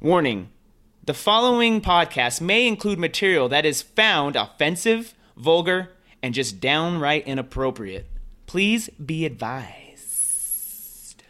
Warning The following podcast may include material that is found offensive, vulgar, and just downright inappropriate. Please be advised.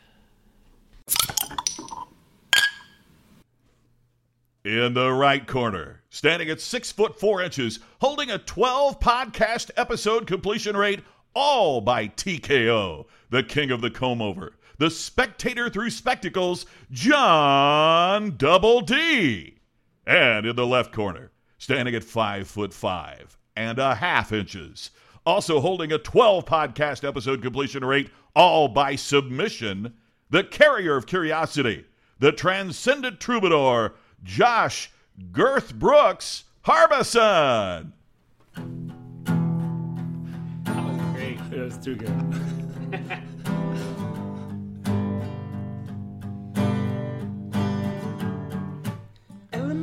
In the right corner, standing at six foot four inches, holding a 12 podcast episode completion rate, all by TKO, the king of the comb over, the spectator through spectacles, John Double D. And in the left corner, standing at five foot five and a half inches, also holding a 12 podcast episode completion rate, all by submission, the carrier of curiosity, the transcendent troubadour, Josh Girth Brooks Harbison. That was Great. It was too good.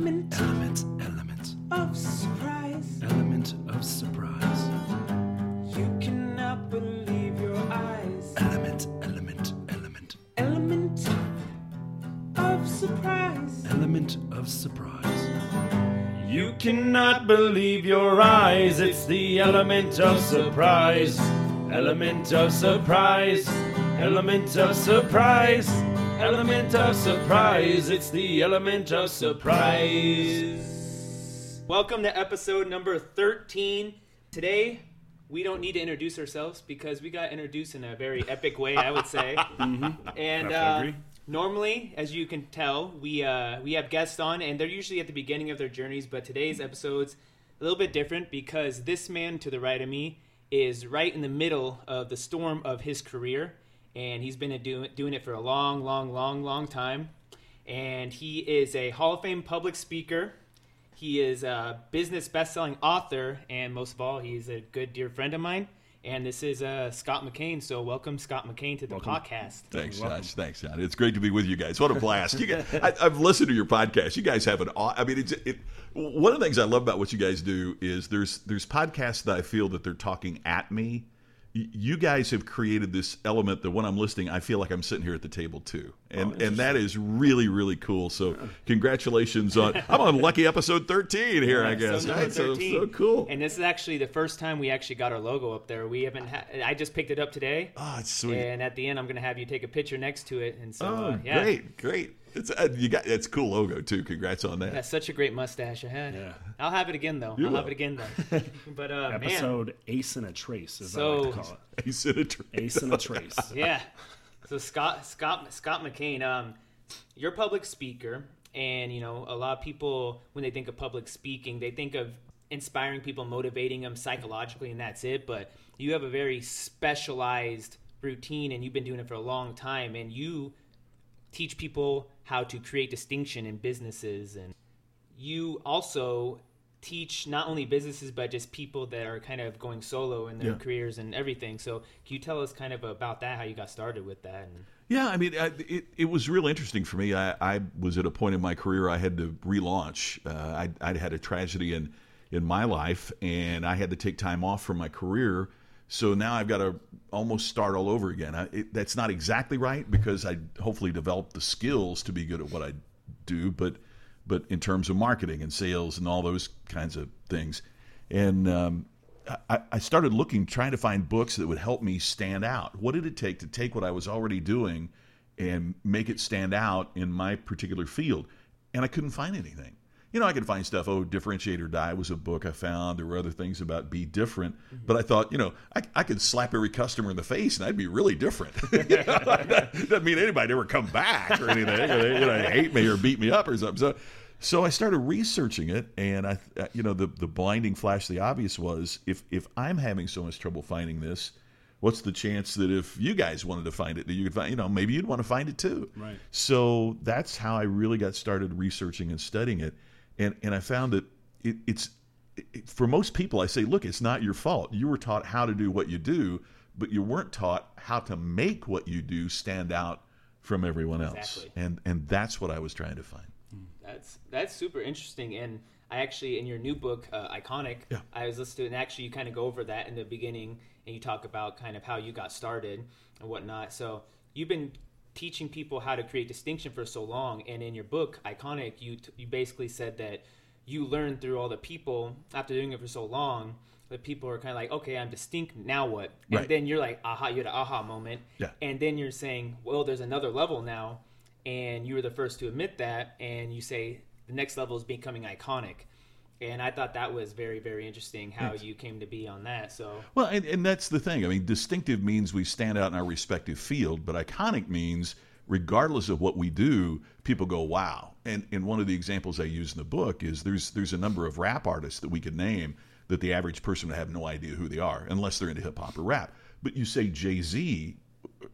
Element Element, element, of surprise. element of surprise. You cannot believe your eyes. Element, element, element, Element of surprise. element of surprise. You cannot believe your eyes. It's the element of surprise. Element of surprise. Element of surprise. Element of surprise. It's the element of surprise. Welcome to episode number 13. Today, we don't need to introduce ourselves because we got introduced in a very epic way, I would say. And Have to uh, normally, as you can tell, we uh, we have guests on, and they're usually at the beginning of their journeys. But today's episode's a little bit different because this man to the right of me is right in the middle of the storm of his career, and he's been doing doing it for a long, long, long, long time. And he is a Hall of Fame public speaker. He is a business best-selling author, and most of all, he's a good dear friend of mine. And this is uh, Scott McKain. So welcome, Scott McKain, to the podcast. Thanks, Josh. Thanks, John. It's great to be with you guys. What a blast! You guys, I, I've listened to your podcast. You guys have an. I mean, it's it. One of the things I love about what you guys do is there's there's podcasts that I feel that they're talking at me. You guys have created this element that when I'm listening, I feel like I'm sitting here at the table too, and and that is really really cool. So congratulations on I'm on lucky episode 13 here, I guess. So, right? So, so cool. And this is actually the first time we actually got our logo up there. We haven't. Ha- I just picked it up today. Oh, it's sweet. And at the end, I'm going to have you take a picture next to it. And so, oh, uh, yeah. great, great. It's uh, you got it's a cool logo too. Congrats on that. That's such a great mustache I had. Yeah. I'll have it again though. You I'll will. have it again though. but uh, man, Episode Ace and a Trace, as I So- like to call it. Ace and a tree. Ace in a Trace. yeah. So Scott Scott Scott McKain, um, you're a public speaker, and you know a lot of people when they think of public speaking, they think of inspiring people, motivating them psychologically, and that's it. But you have a very specialized routine, and you've been doing it for a long time, and you teach people how to create distinction in businesses, and you also teach not only businesses but just people that are kind of going solo in their Yeah. careers and everything. So can you tell us kind of about that, how you got started with that? And, Yeah, I mean, I, it, it was real interesting for me. I, I was at a point in my career I had to relaunch. Uh, I'd, I'd had a tragedy in in my life, and I had to take time off from my career. So now I've got to almost start all over again. I, it, that's not exactly right because I hopefully developed the skills to be good at what I do, but but in terms of marketing and sales and all those kinds of things, and um, I, I started looking, trying to find books that would help me stand out. What did it take to take what I was already doing and make it stand out in my particular field? And I couldn't find anything. You know, I could find stuff. Oh, Differentiate or Die was a book I found. There were other things about Be Different. Mm-hmm. But I thought, you know, I, I could slap every customer in the face and I'd be really different. you know, that doesn't mean anybody would ever come back or anything. Or they, you know, hate me or beat me up or something. So, so I started researching it, and I, uh, you know, the the blinding flash, the obvious was if if I'm having so much trouble finding this, what's the chance that if you guys wanted to find it, that you could find, you know, maybe you'd want to find it too. Right. So that's how I really got started researching and studying it, and and I found that it, it's it, for most people. I say, look, it's not your fault. You were taught how to do what you do, but you weren't taught how to make what you do stand out from everyone else. Exactly. And and that's what I was trying to find. That's that's super interesting. And I actually, in your new book, uh, Iconic, Yeah. I was listening, and actually, you kind of go over that in the beginning, and you talk about kind of how you got started and whatnot. So you've been teaching people how to create distinction for so long, and in your book, Iconic, you t- you basically said that you learned through all the people after doing it for so long that people are kind of like, okay, I'm distinct. Now what? And Right. then you're like, aha, you had an aha moment. Yeah. And then you're saying, well, there's another level now, and you were the first to admit that, and you say the next level is becoming iconic. And I thought that was very, very interesting how you came to be on that. So Well, and, and that's the thing. I mean, distinctive means we stand out in our respective field, but iconic means regardless of what we do, people go, "Wow!" And and one of the examples I use in the book is there's there's a number of rap artists that we could name that the average person would have no idea who they are unless they're into hip hop or rap. But you say Jay Z,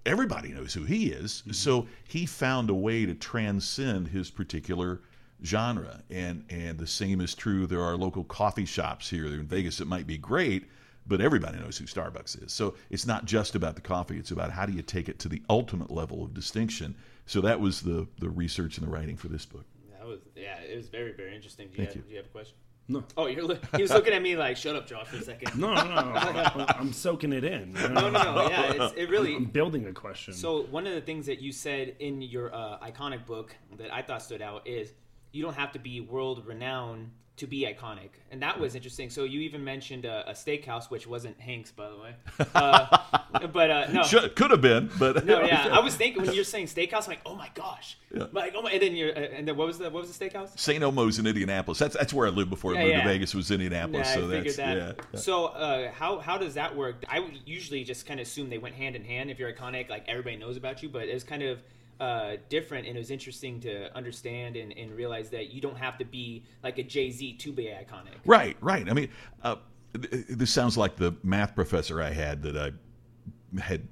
everybody knows who he is. Mm-hmm. So he found a way to transcend his particular genre. And and the same is true. There are local coffee shops here in Vegas that might be great, but everybody knows who Starbucks is. So it's not just about the coffee. It's about how do you take it to the ultimate level of distinction. So that was the the research and the writing for this book. that was, yeah, it was very, very interesting. Do you, Thank have, you. do you have a question? No. Oh, you're look, he was looking at me like, shut up, Josh, for a second. No, no, no. no. I'm soaking it in. No, no, no. Yeah, it's, it really. I'm building a question. So one of the things that you said in your uh, iconic book that I thought stood out is you don't have to be world renowned to be iconic, and that was interesting. So you even mentioned a, a steakhouse, which wasn't Hank's, by the way. Uh, but uh, no, Should, could have been, but no, yeah. I was thinking when you're saying steakhouse, I'm like, oh my gosh, Yeah. like, oh my, and then you're, uh, and then what was the what was the steakhouse? St. Elmo's in Indianapolis. That's that's where I lived before I Yeah, moved yeah. to Vegas. Was in Indianapolis. Yeah, so I figured that. yeah. yeah. So, uh, how how does that work? I usually just kind of assume they went hand in hand. If you're iconic, like everybody knows about you, but it's kind of uh, different, and it was interesting to understand and, and realize that you don't have to be like a Jay Z to be iconic. Right, right. I mean, uh, th- this sounds like the math professor I had that I had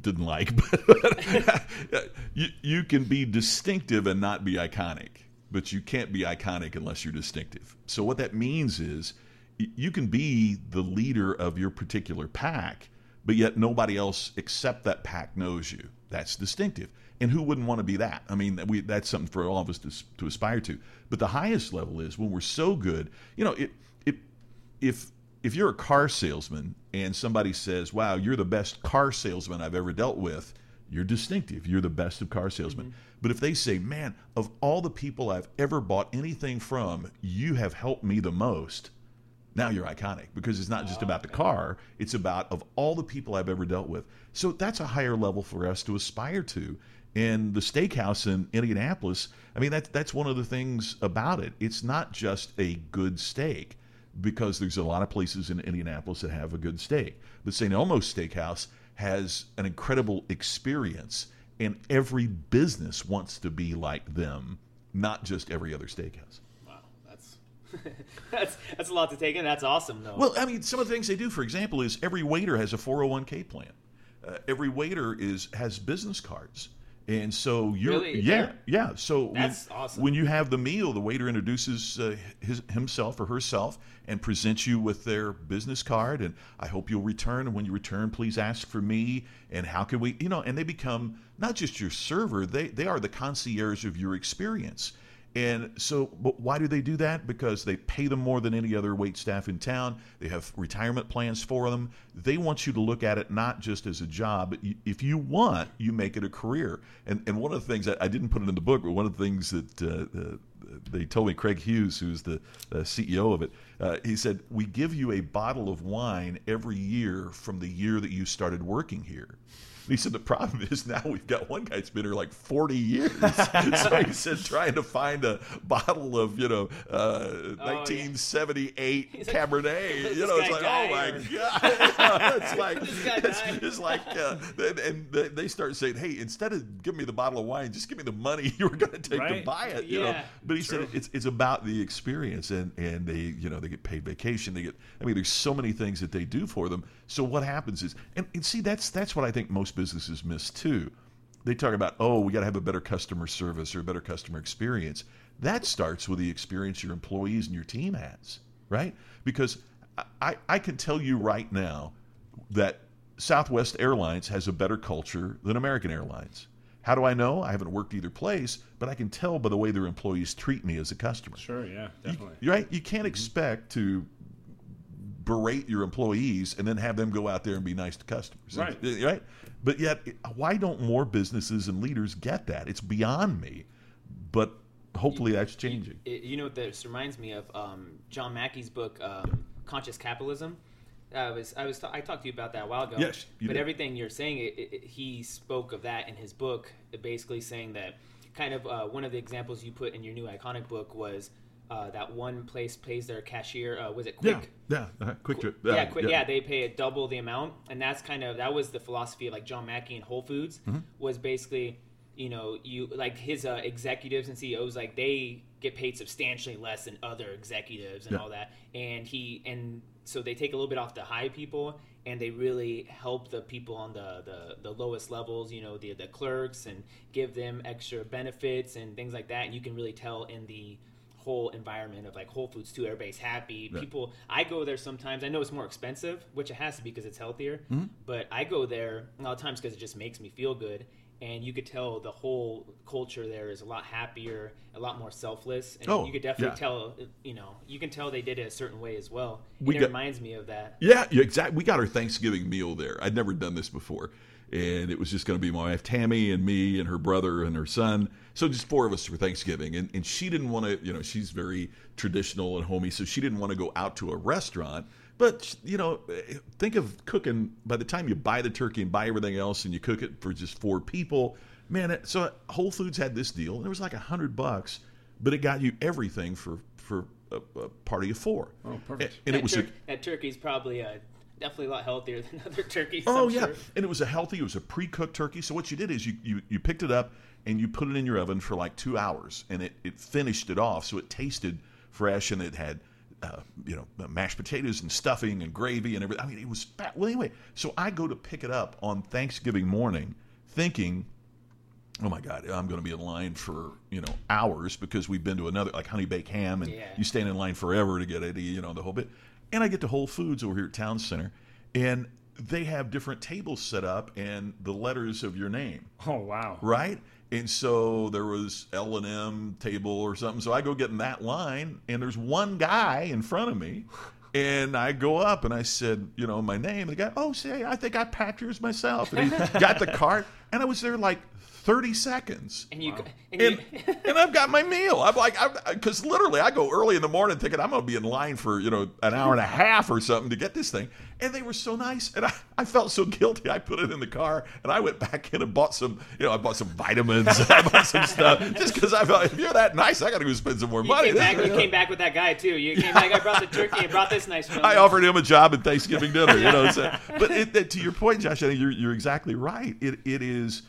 didn't like, but you, you can be distinctive and not be iconic, but you can't be iconic unless you're distinctive. So what that means is you can be the leader of your particular pack, but yet nobody else except that pack knows you. That's distinctive. And who wouldn't want to be that? I mean, we, that's something for all of us to, to aspire to. But the highest level is when we're so good, you know, it, it, if if you're a car salesman and somebody says, "Wow, you're the best car salesman I've ever dealt with," you're distinctive. You're the best of car salesmen. Mm-hmm. But if they say, "Man, of all the people I've ever bought anything from, you have helped me the most," now you're iconic because it's not just about the car; it's about of all the people I've ever dealt with. So that's a higher level for us to aspire to. And the steakhouse in Indianapolis, I mean, that's that's one of the things about it. It's not just a good steak because there's a lot of places in Indianapolis that have a good steak. But St. Elmo's Steakhouse has an incredible experience, and every business wants to be like them, not just every other steakhouse. Wow, that's that's that's a lot to take in. That's awesome, though. Well, I mean, some of the things they do, for example, is every waiter has a 401k plan. Uh, every waiter is has business cards. And so you're Really? yeah yeah. so when- That's awesome. when you have the meal the waiter introduces uh, his, himself or herself and presents you with their business card and I hope you'll return. And when you return please ask for me. And how can we you know and they become not just your server they they are the concierge of your experience and so, but why do they do that? Because they pay them more than any other wait staff in town. They have retirement plans for them. They want you to look at it not just as a job, but if you want, you make it a career. And and one of the things I, I didn't put it in the book, but one of the things that uh, uh, they told me, Craig Huse, who's the uh, CEO of it, uh, he said, "We give you a bottle of wine every year from the year that you started working here." He said the problem is now we've got one guy that's been here like 40 years. so he said trying to find a bottle of, you know, uh, 1978 He's like, Cabernet. "Does You know, it's like, oh my die God. it's like, it's, it's like, uh, and- they- start saying, hey, instead of giving me the bottle of wine, just give me the money you were going to take to buy it. You know, Yeah. but he said it's it's about the experience, and and they you know they get paid vacation. They get I mean there's so many things that they do for them. So what happens is, and, and see that's that's what I think most businesses miss too. They talk about oh we got to have a better customer service or a better customer experience. That starts with the experience your employees and your team has, right? Because I, I, can tell you right now that Southwest Airlines has a better culture than American Airlines. How do I know? I haven't worked either place, but I can tell by the way their employees treat me as a customer. Sure, yeah, definitely. You're right. You can't mm-hmm. expect to berate your employees and then have them go out there and be nice to customers. Right. Right. But yet, why don't more businesses and leaders get that? It's beyond me. But hopefully that's changing. It, you know what this reminds me of? Um, John Mackey's book, um, Conscious Capitalism. I was I was I talked to you about that a while ago. Yes, you but did. everything you're saying, it, it, he spoke of that in his book, basically saying that kind of uh, one of the examples you put in your new iconic book was uh, that one place pays their cashier. Uh, was it Quick? Yeah. Yeah. Uh, QuikTrip. yeah, quick, yeah, they pay it double the amount, and that's kind of that was the philosophy of like John Mackey and Whole Foods Mm-hmm. was basically, you know, you like his uh, executives and CEOs like they get paid substantially less than other executives and Yeah. all that, and he and so they take a little bit off the high people and they really help the people on the, the, the lowest levels, you know, the the clerks and give them extra benefits and things like that, and you can really tell in the whole environment of like Whole Foods too. Everybody's happy. Yeah. People, I go there sometimes. I know it's more expensive, which it has to be because it's healthier. Mm-hmm. But I go there a lot of times because it just makes me feel good. And you could tell the whole culture there is a lot happier, a lot more selfless, and Oh, you could definitely yeah. tell. You know, you can tell they did it a certain way as well. And We it got- reminds me of that. Yeah, yeah, exactly. We got our Thanksgiving meal there. I'd never done this before. And it was just going to be my wife Tammy and me and her brother and her son. So just four of us for Thanksgiving. And, and she didn't want to, you know, she's very traditional and homey. So she didn't want to go out to a restaurant. But, you know, think of cooking by the time you buy the turkey and buy everything else and you cook it for just four people. Man, it, so Whole Foods had this deal. And it was like a hundred bucks, but it got you everything for, for a, a party of four. Oh, perfect. And, and that, it was a, that turkey's probably uh, definitely a lot healthier than other turkeys. Oh I'm yeah, sure. and it was a healthy. It was a pre-cooked turkey. So what you did is you you, you picked it up and you put it in your oven for like two hours, and it, it finished it off. So it tasted fresh, and it had uh, you know mashed potatoes and stuffing and gravy and everything. I mean, it was fat. Well, anyway, so I go to pick it up on Thanksgiving morning, thinking. Oh my God! I'm going to be in line for you know hours because we've been to another like honey baked ham, and Yeah. you stand in line forever to get it, you know the whole bit. And I get to Whole Foods over here at Town Center, and they have different tables set up and the letters of your name, Oh wow. right? And so there was L and M table or something. So I go get in that line, and there's one guy in front of me. And I go up and I said, you know, my name. And the guy, oh, say, I think I packed yours myself. And he got the cart, and I was there like 30 seconds And you, and you and, and I've got my meal. I'm like, because uh, literally, I go early in the morning thinking I'm going to be in line for you know an hour and a half or something to get this thing. And they were so nice, and I, I felt so guilty. I put it in the car, and I went back in and bought some, you know, I bought some vitamins, I bought some stuff, just because I felt if you're that nice, I got to go spend some more you money. came back. This- You came back with that guy too. You came back. I brought the turkey. I brought this nice. I offered him a job at Thanksgiving dinner, you know. So, but it, that- to your point, Josh, I think you're you're exactly right. It it is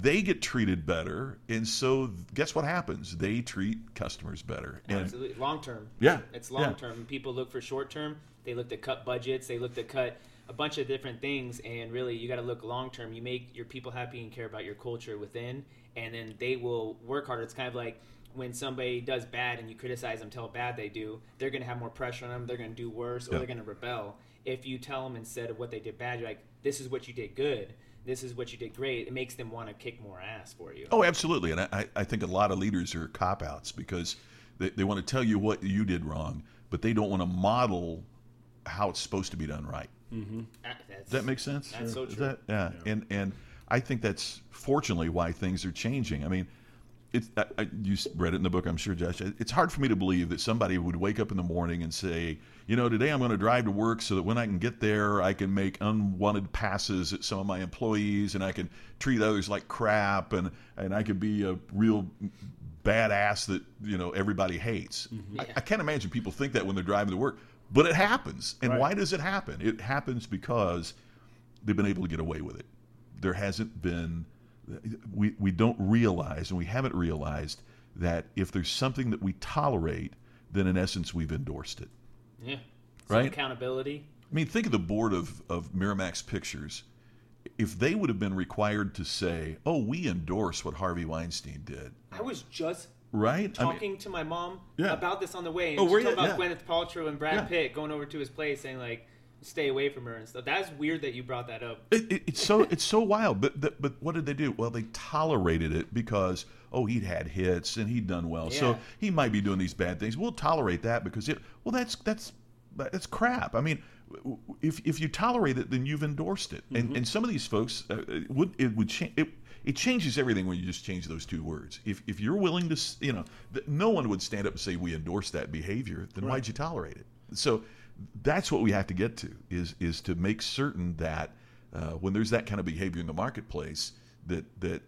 they get treated better, and so guess what happens? They treat customers better. And Absolutely, long term. Yeah, it's long term. People look for short term. They look to cut budgets. They look to cut a bunch of different things, and really, you got to look long term. You make your people happy and care about your culture within, and then they will work harder. It's kind of like when somebody does bad and you criticize them, tell bad they do. They're going to have more pressure on them. They're going to do worse, or Yeah. they're going to rebel. If you tell them instead of what they did bad, you're like, "This is what you did good. This is what you did great." It makes them want to kick more ass for you. Oh, absolutely. And I, I think a lot of leaders are cop outs because they, they want to tell you what you did wrong, but they don't want to model how it's supposed to be done right. That- that's- Does that make sense? That's so true. that- yeah. And and I think that's fortunately why things are changing. I mean, it's I, I, you read it in the book, I'm sure, Josh. It's hard for me to believe that somebody would wake up in the morning and say, you know, today I'm going to drive to work so that when I can get there, I can make unwanted passes at some of my employees, and I can treat others like crap, and and I could be a real badass that you know everybody hates. Mm-hmm. I, I can't imagine people think that when they're driving to work, but it happens. And Right. why does it happen? It happens because they've been able to get away with it. There hasn't been we we don't realize and we haven't realized that if there's something that we tolerate, then in essence we've endorsed it. Yeah. Some Right? accountability. I mean, think of the board of, of Miramax Pictures. If they would have been required to say, "Oh, we endorse what Harvey Weinstein did," I was just right? I mean, talking to my mom Yeah. about this on the way. And Oh, were you? about Yeah. Gwyneth Paltrow and Brad Yeah. Pitt going over to his place saying like, "Stay away from her" and stuff. That's weird that you brought that up. It, it, it's so it's so wild. But but but what did they do? Well, they tolerated it because oh he'd had hits and he'd done well, so he might be doing these bad things. We'll tolerate that because it. Well, that's that's that's crap. I mean, if if you tolerate it, then you've endorsed it. And and some of these folks uh, it would it would change it. It changes everything when you just change those two words. If if you're willing to, you know, th- no one would stand up and say we endorse that behavior. Then why'd you tolerate it? So that's what we have to get to is is to make certain that uh, when there's that kind of behavior in the marketplace, that that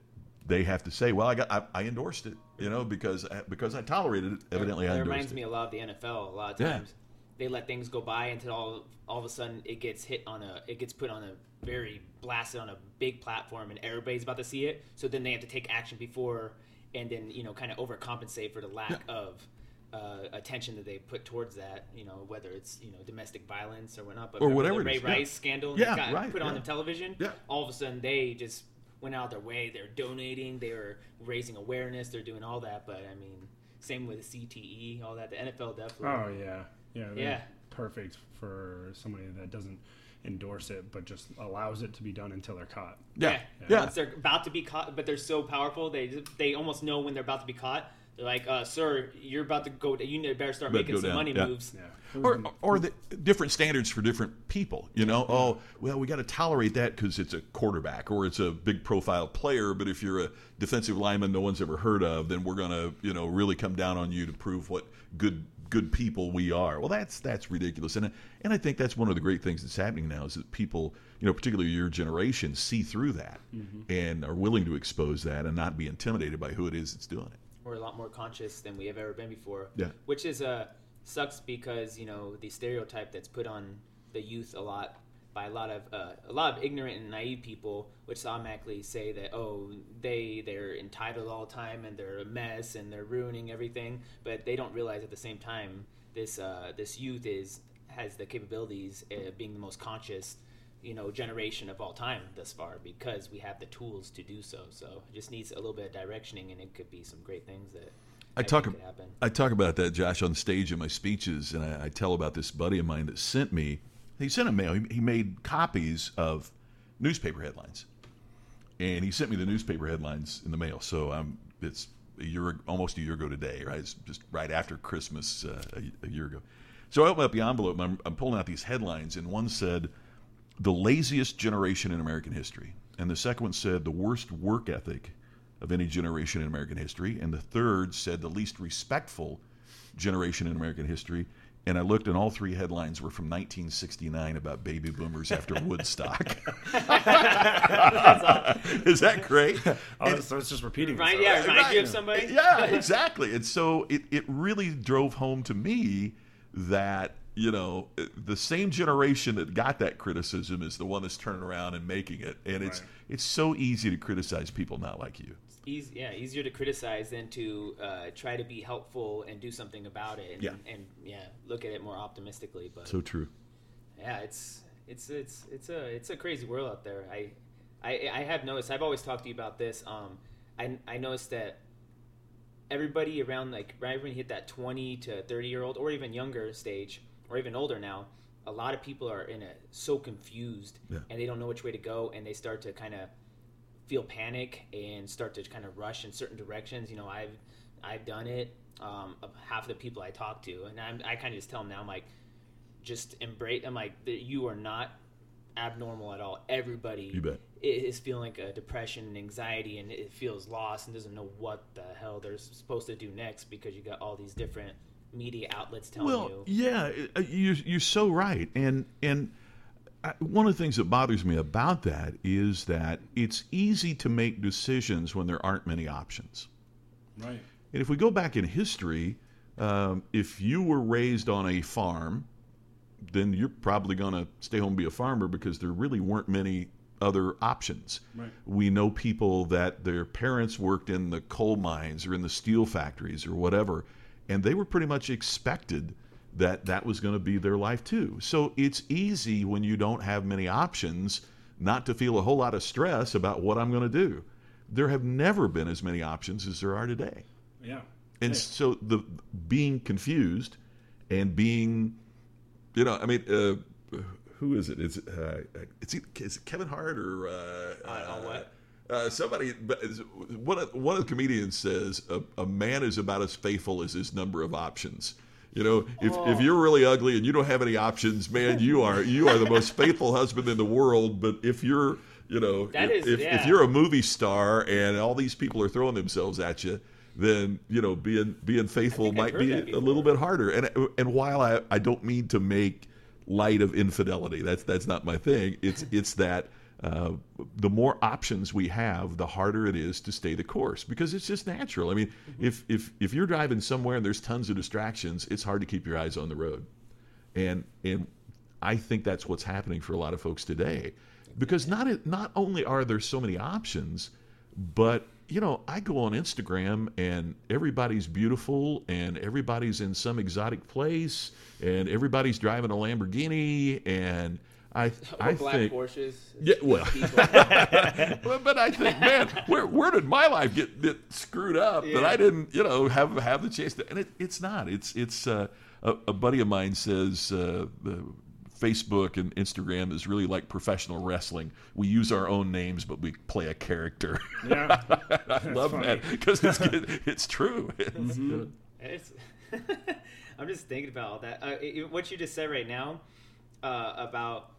they have to say, well, I got I, I endorsed it, you know, because I, because I tolerated it. Evidently, it, I reminds it. me a lot of the NFL. A lot of Yeah. times they let things go by until all all of a sudden it gets hit on a it gets put on a very blasted on a big platform and everybody's about to see it. So then they have to take action before and then you know kind of overcompensate for the lack of. Uh, attention that they put towards that, you know, whether it's you know domestic violence or whatnot, but Or whatever the Ray is, yeah. Rice scandal Yeah, that got right, put on the television. Yeah. All of a sudden, they just went out their way. They're donating. They were raising awareness. They're doing all that. But I mean, same with CTE, all that. The NFL definitely. Oh yeah, yeah, Yeah. Perfect for somebody that doesn't endorse it, but just allows it to be done until they're caught. Yeah, yeah. yeah. Once they're about to be caught, but they're so powerful, they they almost know when they're about to be caught. They're like, uh, "Sir, you're about to go. You better start Better making some down, money yeah. moves." Yeah. or or the different standards for different people. You know, oh well, we got to tolerate that because it's a quarterback or it's a big profile player. But if you're a defensive lineman no one's ever heard of, then we're gonna you know really come down on you to prove what good good people we are. Well, that's that's ridiculous, and and I think that's one of the great things that's happening now is that people, you know, particularly your generation, see through that and are willing to expose that and not be intimidated by who it is that's doing it. We're a lot more conscious than we have ever been before. Yeah. Which is uh sucks because you know the stereotype that's put on the youth a lot by a lot of uh, a lot of ignorant and naive people, which automatically say that oh they they're entitled all the time and they're a mess and they're ruining everything, but they don't realize at the same time this uh, this youth is has the capabilities of being the most conscious you know generation of all time thus far because we have the tools to do so so it just needs a little bit of directioning and it could be some great things that I talk could happen I talk about that, Josh, on stage in my speeches, and I, I tell about this buddy of mine that sent me. He sent a mail. He, he made copies of newspaper headlines, and he sent me the newspaper headlines in the mail. So I'm. it's a year, almost a year ago today, right? It's just right after Christmas uh, a, a year ago. So I open up the envelope, and I'm, I'm pulling out these headlines, and one said, "The laziest generation in American history," and the second one said, "The worst work ethic." of any generation in American history, and the third said the least respectful generation in American history. And I looked, and all three headlines were from 1969 about baby boomers after Woodstock. Is that great? Oh, so it's just repeating. Right, yeah, remind you Right. of somebody. Yeah, exactly. And so it, it really drove home to me that, you know, the same generation that got that criticism is the one that's turning around and making it. And it's Right. it's so easy to criticize people not like you. Easy, yeah, easier to criticize than to uh, try to be helpful and do something about it. And, Yeah. and yeah, look at it more optimistically. But So true. yeah, it's it's it's it's a it's a crazy world out there. I I, I have noticed. I've always talked to you about this. Um, I I noticed that everybody around like right when you hit that twenty to thirty year old or even younger stage or even older now, a lot of people are in a so confused Yeah. and they don't know which way to go and they start to kind of feel panic and start to kind of rush in certain directions. You know, I've I've done it. Um, of half the people I talk to, and I'm, I kind of just tell them now, I'm like, just embrace. I'm like, you are not abnormal at all. Everybody is feeling like a depression and anxiety, and it feels lost and doesn't know what the hell they're supposed to do next because you got all these different media outlets telling well, you. yeah, uh, you're you're so right, and and I, one of the things that bothers me about that is that it's easy to make decisions when there aren't many options. Right. And if we go back in history, um, if you were raised on a farm, then you're probably going to stay home and be a farmer because there really weren't many other options. Right. We know people that their parents worked in the coal mines or in the steel factories or whatever, and they were pretty much expected that that was going to be their life too. So it's easy when you don't have many options not to feel a whole lot of stress about what I'm going to do. There have never been as many options as there are today. Yeah. And Hey, so the being confused and being, you know, I mean, uh, who is it? Is it, uh, it's either- is it Kevin Hart or uh, On- on what? Uh, somebody, one of, one of the comedians says a, a man is about as faithful as his number of options. You know, if, if you're really ugly and you don't have any options, man, you are you are the most faithful husband in the world. But if you're you know, That if, is- if, yeah. if you're a movie star and all these people are throwing themselves at you, then you know being being faithful might be a little bit harder. And and while I, I don't mean to make light of infidelity, that's that's not my thing. It's it's that uh, the more options we have, the harder it is to stay the course because it's just natural. I mean, Mm-hmm. if if if you're driving somewhere and there's tons of distractions, it's hard to keep your eyes on the road. And and I think that's what's happening for a lot of folks today, because not not only are there so many options, but you know I go on Instagram and everybody's beautiful and everybody's in some exotic place and everybody's driving a Lamborghini and I I black think Porsches. Yeah, well. But, but I think, man, where where did my life get, get screwed up that I didn't, you know, have have the chance to? And it, it's not. It's it's uh, a, a buddy of mine says uh, the Facebook and Instagram is really like professional wrestling. We use our own names, but we play a character. Yeah. I love funny. that because it's it's true. It's, uh, It's, I'm just thinking about all that. Uh, it- what you just said right now uh, about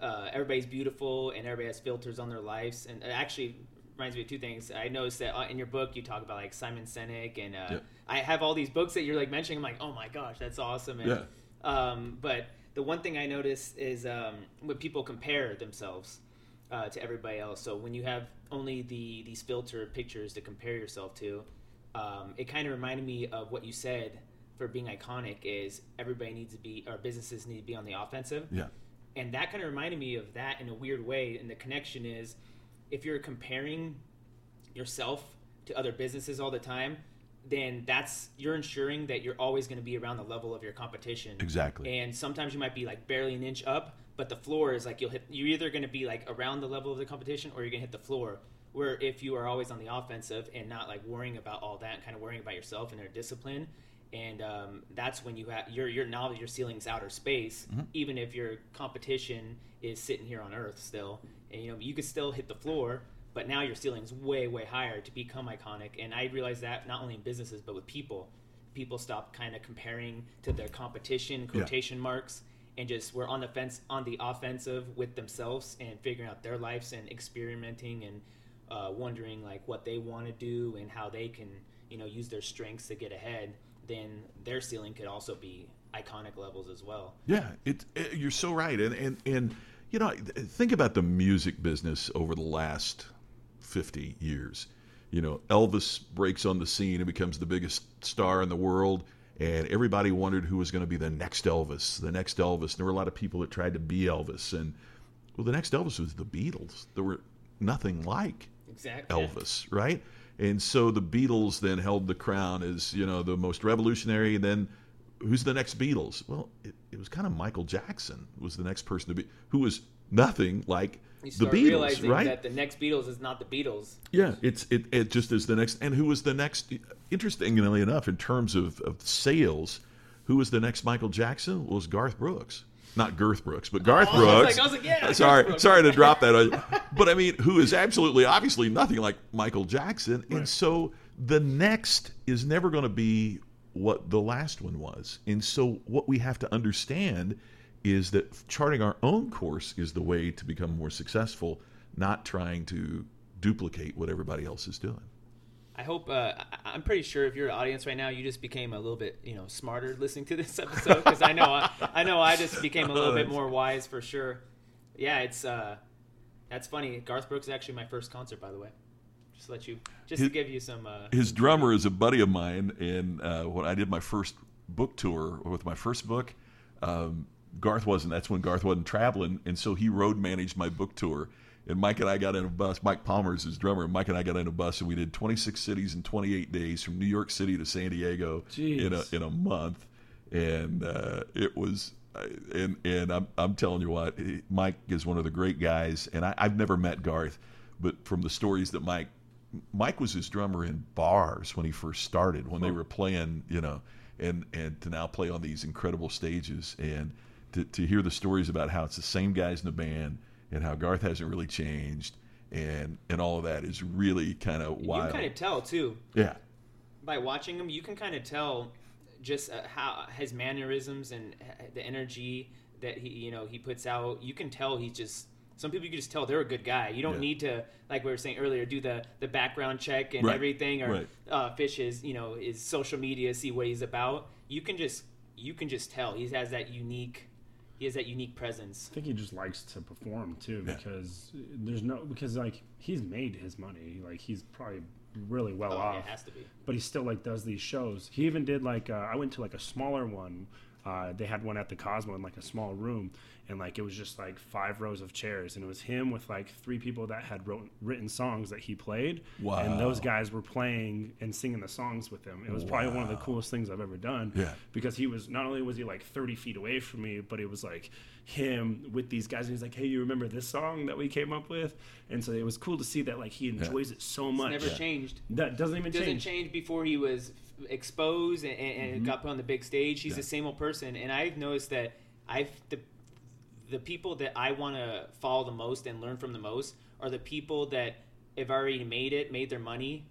uh, everybody's beautiful and everybody has filters on their lives, and it actually reminds me of two things. I noticed that uh, in your book you talk about like Simon Sinek, and uh, Yeah. I have all these books that you're like mentioning. I'm like, oh my gosh, that's awesome. And, Yeah. Um, but the one thing I notice is um, when people compare themselves uh, to everybody else. So when you have only the these filtered pictures to compare yourself to, um, it kind of reminded me of what you said for being iconic is everybody needs to be or businesses need to be on the offensive yeah. And that kind of reminded me of that in a weird way and the connection is if you're comparing yourself to other businesses all the time then that's you're ensuring that you're always going to be around the level of your competition Exactly. and sometimes you might be like barely an inch up but the floor is like you'll hit you're either going to be like around the level of the competition or you're going to hit the floor where if you are always on the offensive and not like worrying about all that and kind of worrying about yourself and their discipline and um, that's when you have your your now your ceiling's outer space even if your competition is sitting here on earth still and you know you could still hit the floor but now your ceiling's way way higher to become iconic. And i realized that not only in businesses but with people. People stop kind of comparing to their competition quotation marks and just we're on the fence on the offensive with themselves and figuring out their lives and experimenting and uh, wondering like what they want to do and how they can you know use their strengths to get ahead then their ceiling could also be iconic levels as well Yeah, it, it- you're so right, and and and you know, think about the music business over the last fifty years. You know, Elvis breaks on the scene and becomes the biggest star in the world, and everybody wondered who was going to be the next Elvis, the next Elvis. And there were a lot of people that tried to be Elvis, and well, the next Elvis was the Beatles. There were nothing like exactly Elvis, right? And so the Beatles then held the crown as you know the most revolutionary. And then who's the next Beatles? Well, it, it was kind of Michael Jackson was the next person to be who was nothing like you the Beatles, realizing right? that the next beatles is not the beatles Yeah, it's it, it just is the next. And who was the next? Interestingly enough, in terms of, of sales, who was the next Michael Jackson? Well, it was Garth Brooks, not Girth Brooks, but oh, Garth Oh, I was Brooks. like- I was like, yeah, sorry, Brooks. sorry to drop that, but I mean, who is absolutely, obviously, nothing like Michael Jackson, and so the next is never going to be what the last one was. And so, what we have to understand is that charting our own course is the way to become more successful, not trying to duplicate what everybody else is doing. I hope. Uh, I'm pretty sure if you're an audience right now, you just became a little bit, you know, smarter listening to this episode because I know, I, I know, I just became a little bit more wise for sure. Yeah, it's uh, that's funny. Garth Brooks is actually my first concert, by the way. Just to let you, just to give you some. Uh, His drummer is a buddy of mine, and uh, when I did my first book tour with my first book, um, Garth wasn't. That's when Garth wasn't traveling, and so he road managed my book tour. And Mike and I got in a bus. Mike Palmer's his drummer. Mike and I got in a bus, and we did 26 cities in 28 days, from New York City to San Diego in a in a month. And uh, it was, and and I'm I'm telling you what, Mike is one of the great guys. And I, I've never met Garth, but from the stories that Mike Mike was his drummer in bars when he first started, when they were playing, you know, and and to now play on these incredible stages and to, to hear the stories about how it's the same guys in the band and how Garth hasn't really changed and and all of that is really kind of wild. you can kind of tell too yeah, by watching him. You can kind of tell just uh, how his mannerisms and uh, the energy that he you know he puts out, you can tell he's just. Some people you can just tell they're a good guy. You don't Yeah. need to, like we were saying earlier, do the the background check and Right. everything, or Right. uh, fish his you know his social media, see what he's about. You can just you can just tell he has that unique he has that unique presence. I think he just likes to perform too Yeah. because there's no because like he's made his money like he's probably really well Oh, yeah, off it has to be. but he still like does these shows he even did like uh, i went to like a smaller one uh, they had one at the cosmo in like a small room and like it was just like five rows of chairs and it was him with like three people that had wrote, written songs that he played and those guys were playing and singing the songs with him. It was probably one of the coolest things i've ever done Yeah. because he was not only was he like 30 feet away from me but it was like him with these guys and he's like hey you remember this song that we came up with? And so it was cool to see that like he enjoys it so much. Never changed. that doesn't even change doesn't change. change before he was f- exposed and, and, Mm-hmm. got put on the big stage. He's the same old person, and I've noticed that I've the the people that I want to follow the most and learn from the most are the people that have already made it, made their money,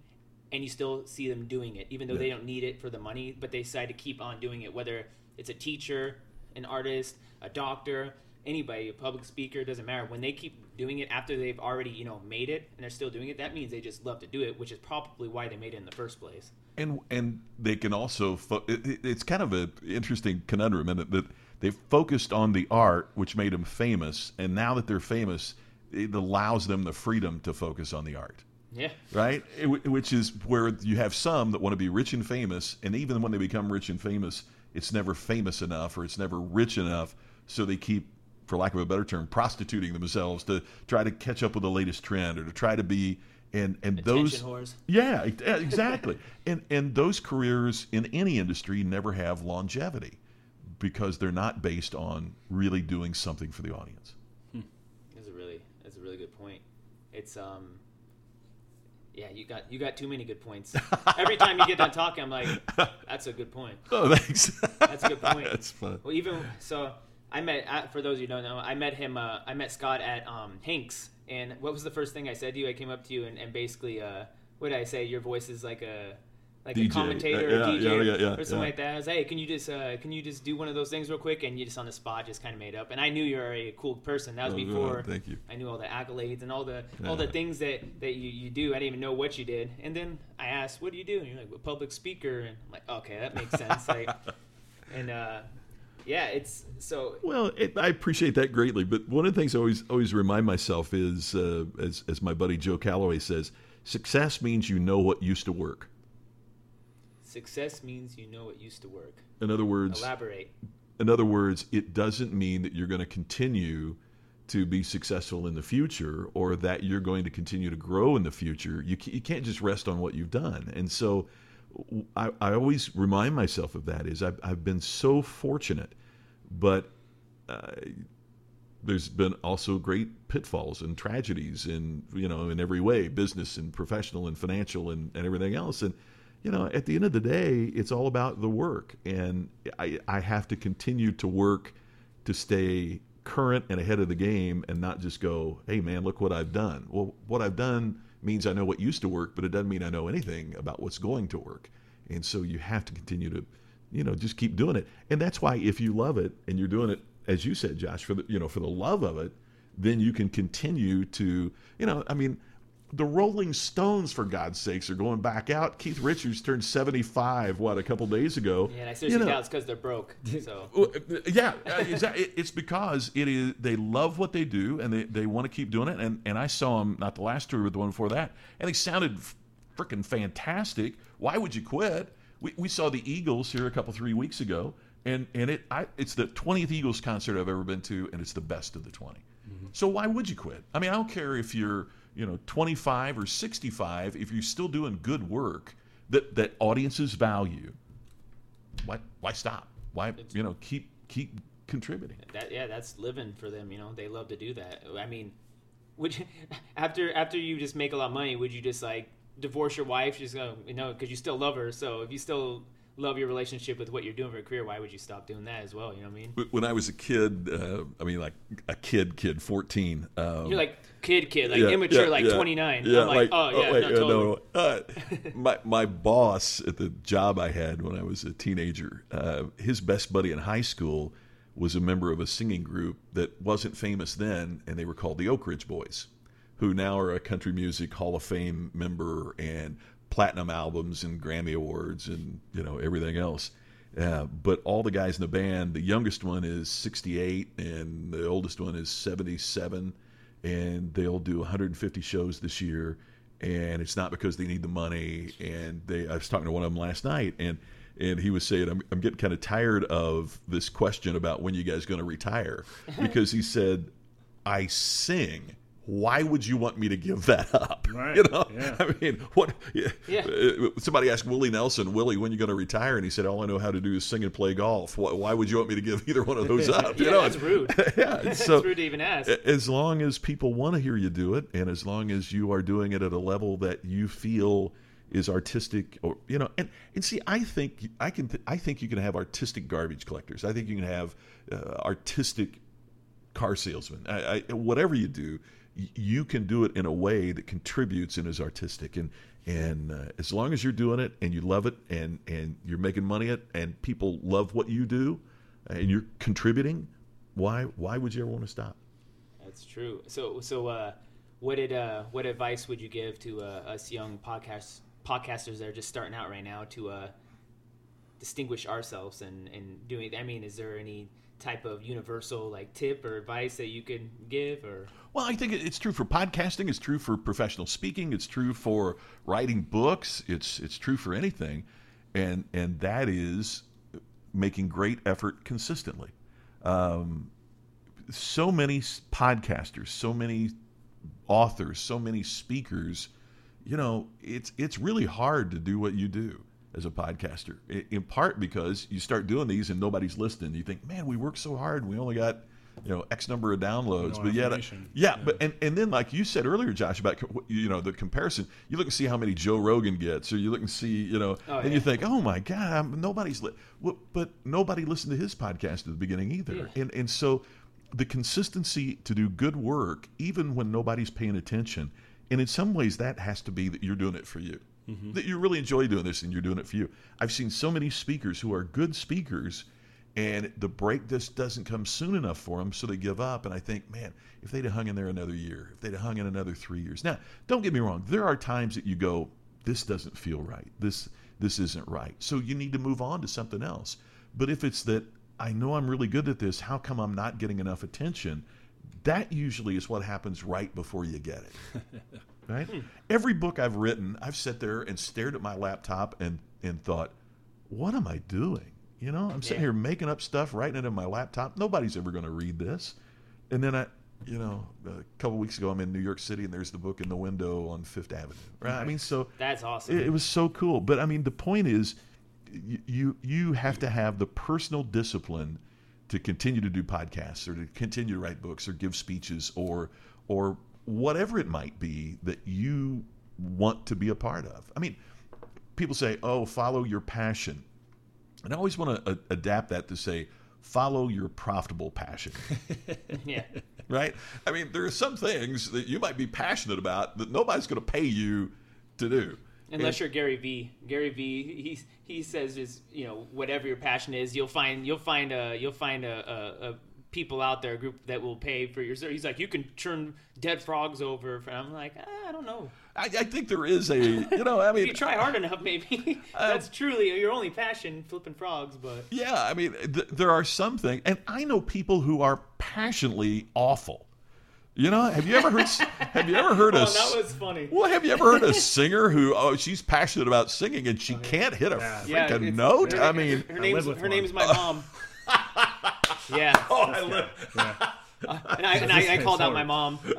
and you still see them doing it, even though they don't need it for the money, but they decide to keep on doing it. Whether it's a teacher, an artist, a doctor, anybody, a public speaker, doesn't matter. When they keep doing it after they've already, you know, made it and they're still doing it, that means they just love to do it, which is probably why they made it in the first place. And and they can also fo- it, it- it's kind of an interesting conundrum in that, that they focused on the art which made them famous and now that they're famous it allows them the freedom to focus on the art Yeah. right It which is where you have some that want to be rich and famous and even when they become rich and famous it's never famous enough or it's never rich enough so they keep for lack of a better term prostituting themselves to try to catch up with the latest trend or to try to be and and those whores. yeah, exactly. and and those careers in any industry never have longevity because they're not based on really doing something for the audience. That's a really that's a really good point. It's um yeah, you got you got too many good points. Every time you get done talking, I'm like, that's a good point. Oh, thanks. That's a good point. That's fun. Well, even so, I met uh, for those of you who don't know, I met him. Uh, I met Scott at um, Hanks, and what was the first thing I said to you? I came up to you and, and basically, uh, what did I say? Your voice is like a like a DJ. commentator Yeah, or DJ yeah, yeah, or something like that. I was like, hey, can you just uh, can you just do one of those things real quick? And you just on the spot just kind of made up. And I knew you were a cool person. That was Oh, before. Thank you. I knew all the accolades and all the all the things that that you, you do. I didn't even know what you did. And then I asked, "What do you do?" And you're like, "A public speaker." And I'm like, "Okay, that makes sense." like, and uh, yeah, it's so Well, it, I appreciate that greatly, but one of the things I always always remind myself is, uh, as as my buddy Joe Calloway says, success means you know what used to work. success means you know what used to work. In other words, Elaborate. in other words, it doesn't mean that you're going to continue to be successful in the future or that you're going to continue to grow in the future. You, you can't just rest on what you've done. And so I, I always remind myself of that is I've, I've been so fortunate, but uh, there's been also great pitfalls and tragedies in, you know, in every way, business and professional and financial and, and everything else. And, you know, at the end of the day, it's all about the work. And I, I have to continue to work to stay current and ahead of the game and not just go, hey, man, look what I've done. Well, what I've done means I know what used to work, but it doesn't mean I know anything about what's going to work. And so you have to continue to, you know, just keep doing it. And that's why if you love it and you're doing it, as you said, Josh, for the, you know, for the love of it, then you can continue to, you know, I mean, the Rolling Stones, for God's sakes, are going back out. Keith Richards turned 75, what, a couple days ago. Yeah, and I seriously You know, doubt it's because they're broke. So yeah, uh, exactly. It's because it is they love what they do and they, they want to keep doing it. And and I saw them not the last tour, but the one before that, and they sounded freaking fantastic. Why would you quit? We, we saw the Eagles here a couple three weeks ago, and and it I, it's the twentieth Eagles concert I've ever been to, and it's the best of the 20 So why would you quit? I mean, I don't care if you're you know 25 or 65. If you're still doing good work that that audiences value, why why stop? Why you know keep keep contributing? that yeah, that's living for them. You know, they love to do that. I mean, would you after after you just make a lot of money, would you just like divorce your wife? Just go, you know, because you still love her. So if you still love your relationship with what you're doing for a career, why would you stop doing that as well? You know what I mean? When I was a kid, uh, I mean, like a kid, kid, fourteen. Um, You're like kid, kid, like yeah, immature, yeah, like yeah. 29. Yeah, I'm like, oh yeah, wait, no, totally. no. Uh, my my boss at the job I had when I was a teenager, uh, his best buddy in high school was a member of a singing group that wasn't famous then, and they were called the Oak Ridge Boys, who now are a country music Hall of Fame member and platinum albums and Grammy awards and you know everything else. Uh, but all the guys in the band, the youngest one is 68 and the oldest one is 77 and they'll do 150 shows this year. And it's not because they need the money. And they I was talking to one of them last night and and he was saying I'm, I'm getting kind of tired of this question about when you guys going to retire. Because he said I sing why would you want me to give that up Right, you know yeah. I mean what yeah, Yeah. uh, somebody asked Willie Nelson Willie when you going to retire and he said all I know how to do is sing and play golf why, why would you want me to give either one of those up you know that's rude. yeah That's so rude to even ask. as long as people want to hear you do it and as long as you are doing it at a level that you feel is artistic or you know and and see i think i can i think you can have artistic garbage collectors i think you can have uh, artistic car salesman I, I, whatever you do y- you can do it in a way that contributes and is artistic and and uh, as long as you're doing it and you love it and and you're making money at and people love what you do and you're contributing why why would you ever want to stop That's true. So, so, uh, what did, uh, what advice would you give to uh, us young podcast podcasters that are just starting out right now to uh, distinguish ourselves and and doing? I mean, is there any type of universal like tip or advice that you could give? Or Well, I think it's true for podcasting. It's true for professional speaking. It's true for writing books. It's it's true for anything, and and that is making great effort consistently. Um, so many podcasters, so many authors, so many speakers. You know, it's it's really hard to do what you do as a podcaster. In part because you start doing these and nobody's listening. You think, man, we work so hard. and We only got you know X number of downloads, No but yet, uh, affirmation. yeah, but and, and then like you said earlier, Josh, about you know the comparison. You look and see how many Joe Rogan gets, or you look and see you know, Oh, and yeah. you think, oh my God, I'm, nobody's li-. Well, but nobody listened to his podcast at the beginning either, Yeah. and and so the consistency to do good work, even when nobody's paying attention, and in some ways that has to be that you're doing it for you. Mm-hmm. That you really enjoy doing this and you're doing it for you. I've seen so many speakers who are good speakers and the break just doesn't come soon enough for them, so they give up. And I think, man, if they'd have hung in there another year, if they'd have hung in another three years. Now, don't get me wrong. There are times that you go, this doesn't feel right. This this isn't right. So you need to move on to something else. But if it's that I know I'm really good at this, how come I'm not getting enough attention? That usually is what happens right before you get it. right? Hmm. Every book I've written, I've sat there and stared at my laptop and and thought, what am I doing? You know, I'm sitting Yeah. here making up stuff, writing it in my laptop. Nobody's ever going to read this. And then I, you know, a couple weeks ago, I'm in New York City, and there's the book in the window on Fifth Avenue. Right? I mean, so that's awesome. it, it was so cool. But I mean, the point is, you you have to have the personal discipline to continue to do podcasts or to continue to write books or give speeches or or whatever it might be that you want to be a part of. I mean, people say, "Oh, follow your passion," and I always want to adapt that to say, "Follow your profitable passion." yeah. right? I mean, there are some things that you might be passionate about that nobody's going to pay you to do. Unless you're Gary V. Gary V. He he says is you know whatever your passion is, you'll find you'll find a you'll find a, a, a people out there a group that will pay for your. ser- He's like you can turn dead frogs over. For, I'm like ah, I don't know. I, I think there is a, you know, I mean, If you try hard enough, maybe that's truly your only passion, flipping frogs. But yeah, I mean, th- there are some things, and I know people who are passionately awful. You know, have you ever heard? have you ever heard oh, a? that was funny. well, have you ever heard a singer who oh she's passionate about singing and she can't hit a Yeah. Yeah, freaking it's- note? I mean, her name's her one. name's my mom. Yeah, oh, I live. Yeah. and I, and I, I called out my mom.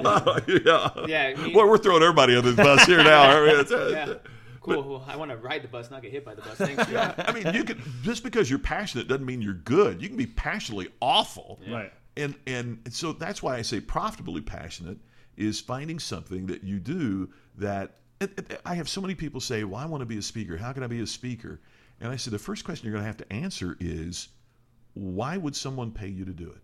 yeah, Yeah, me- Well, we're throwing everybody under the bus here now. I mean, it's, uh, Yeah, uh, cool. Well, I want to ride the bus, not get hit by the bus. Thanks. Yeah. I mean, you can just because you're passionate doesn't mean you're good. You can be passionately awful. Right. And and so that's why I say profitably passionate is finding something that you do that it, it- I have so many people say, "Well, I want to be a speaker. How can I be a speaker?" And I said, the first question you're going to have to answer is, why would someone pay you to do it?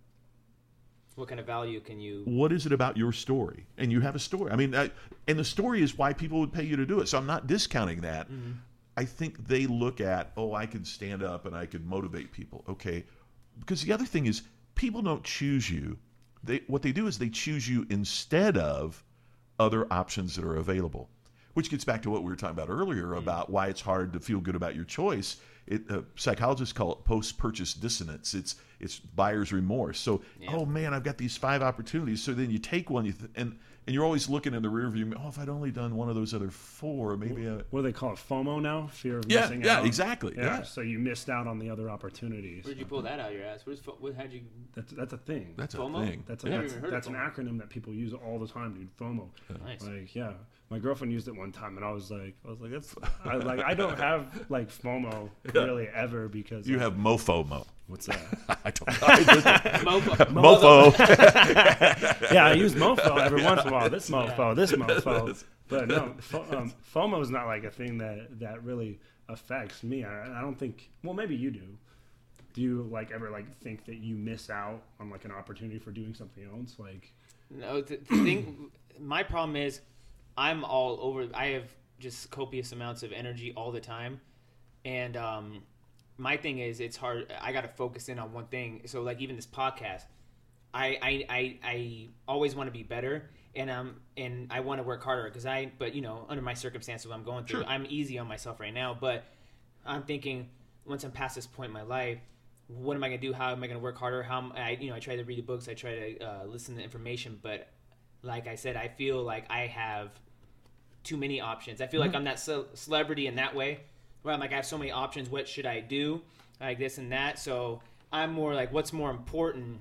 What kind of value can you? What is it about your story? And you have a story. I mean, I, and the story is why people would pay you to do it. So I'm not discounting that. Mm-hmm. I think they look at, oh, I can stand up and I could motivate people. Okay. Because the other thing is, people don't choose you. They, what they do is they choose you instead of other options that are available. Which gets back to what we were talking about earlier mm-hmm. about why it's hard to feel good about your choice. It, uh, psychologists call it post-purchase dissonance. It's it's buyer's remorse. So, oh man, I've got these five opportunities. So then you take one, you th- and and you're always looking in the rear view. Oh, if I'd only done one of those other four, maybe. I, What do they call it? FOMO now? Fear of Yeah, missing yeah, out. exactly, yeah. So you missed out on the other opportunities. Where'd you pull that out of your ass? Where's fo- what? How'd you? That's that's a thing. that's FOMO? a thing. That's a, Yeah. that's, even heard of that's an acronym that people use all the time, dude. FOMO. Nice. Like, yeah, my girlfriend used it one time, and I was like, I was like, that's, I like, I don't have like FOMO really ever because You like, have MoFoMo. What's that? I don't know. Mofo. Mofo. yeah, I use mofo every once in a while. This mofo, this mofo. But no, fo- um, FOMO is not like a thing that that really affects me. I, I don't think. Well, maybe you do. Do you like ever like think that you miss out on like an opportunity for doing something else? Like, No, the, the thing. My problem is, I'm all over. I have just copious amounts of energy all the time, and um, my thing is, it's hard. I got to focus in on one thing. So, like even this podcast, I I I, I always want to be better, and um and I want to work harder because I. But you know, under my circumstances, I'm going through, Sure. I'm easy on myself right now. But I'm thinking once I'm past this point in my life, what am I gonna do? How am I gonna work harder? How am I? You know, I try to read the books, I try to uh, listen to information, but like I said, I feel like I have too many options. I feel like I'm that ce- celebrity in that way, where I'm like I have so many options. What should I do? Like this and that. So I'm more like, what's more important?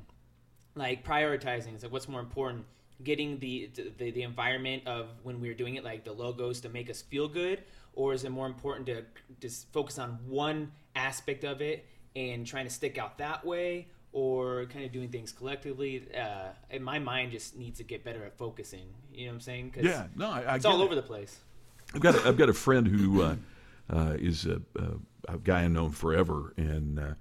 Like prioritizing. It's like what's more important? Getting the, the the environment of when we were doing it, like the logos to make us feel good, or is it more important to just focus on one aspect of it and trying to stick out that way, or kind of doing things collectively? Uh, and my mind just needs to get better at focusing. You know what I'm saying? 'Cause Yeah, no, I, I it's all it. over the place. I've got a, I've got a friend who uh, is a, a, guy I've known forever, and uh,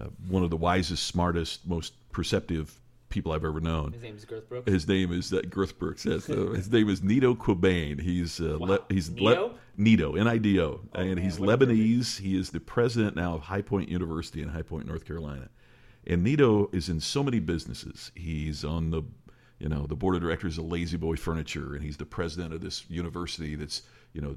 uh, one of the wisest, smartest, most perceptive people I've ever known. His name is Girth Brooks. His name is uh, Girth Brooks. Yes, uh, his name is Nido Qubein. He's uh, le- he's Nido? Nido N I D O, and man, he's Lebanese. He is the president now of High Point University in High Point, North Carolina. And Nido is in so many businesses. He's on the you know the board of directors of La-Z-Boy Furniture, and he's the president of this university that's you know.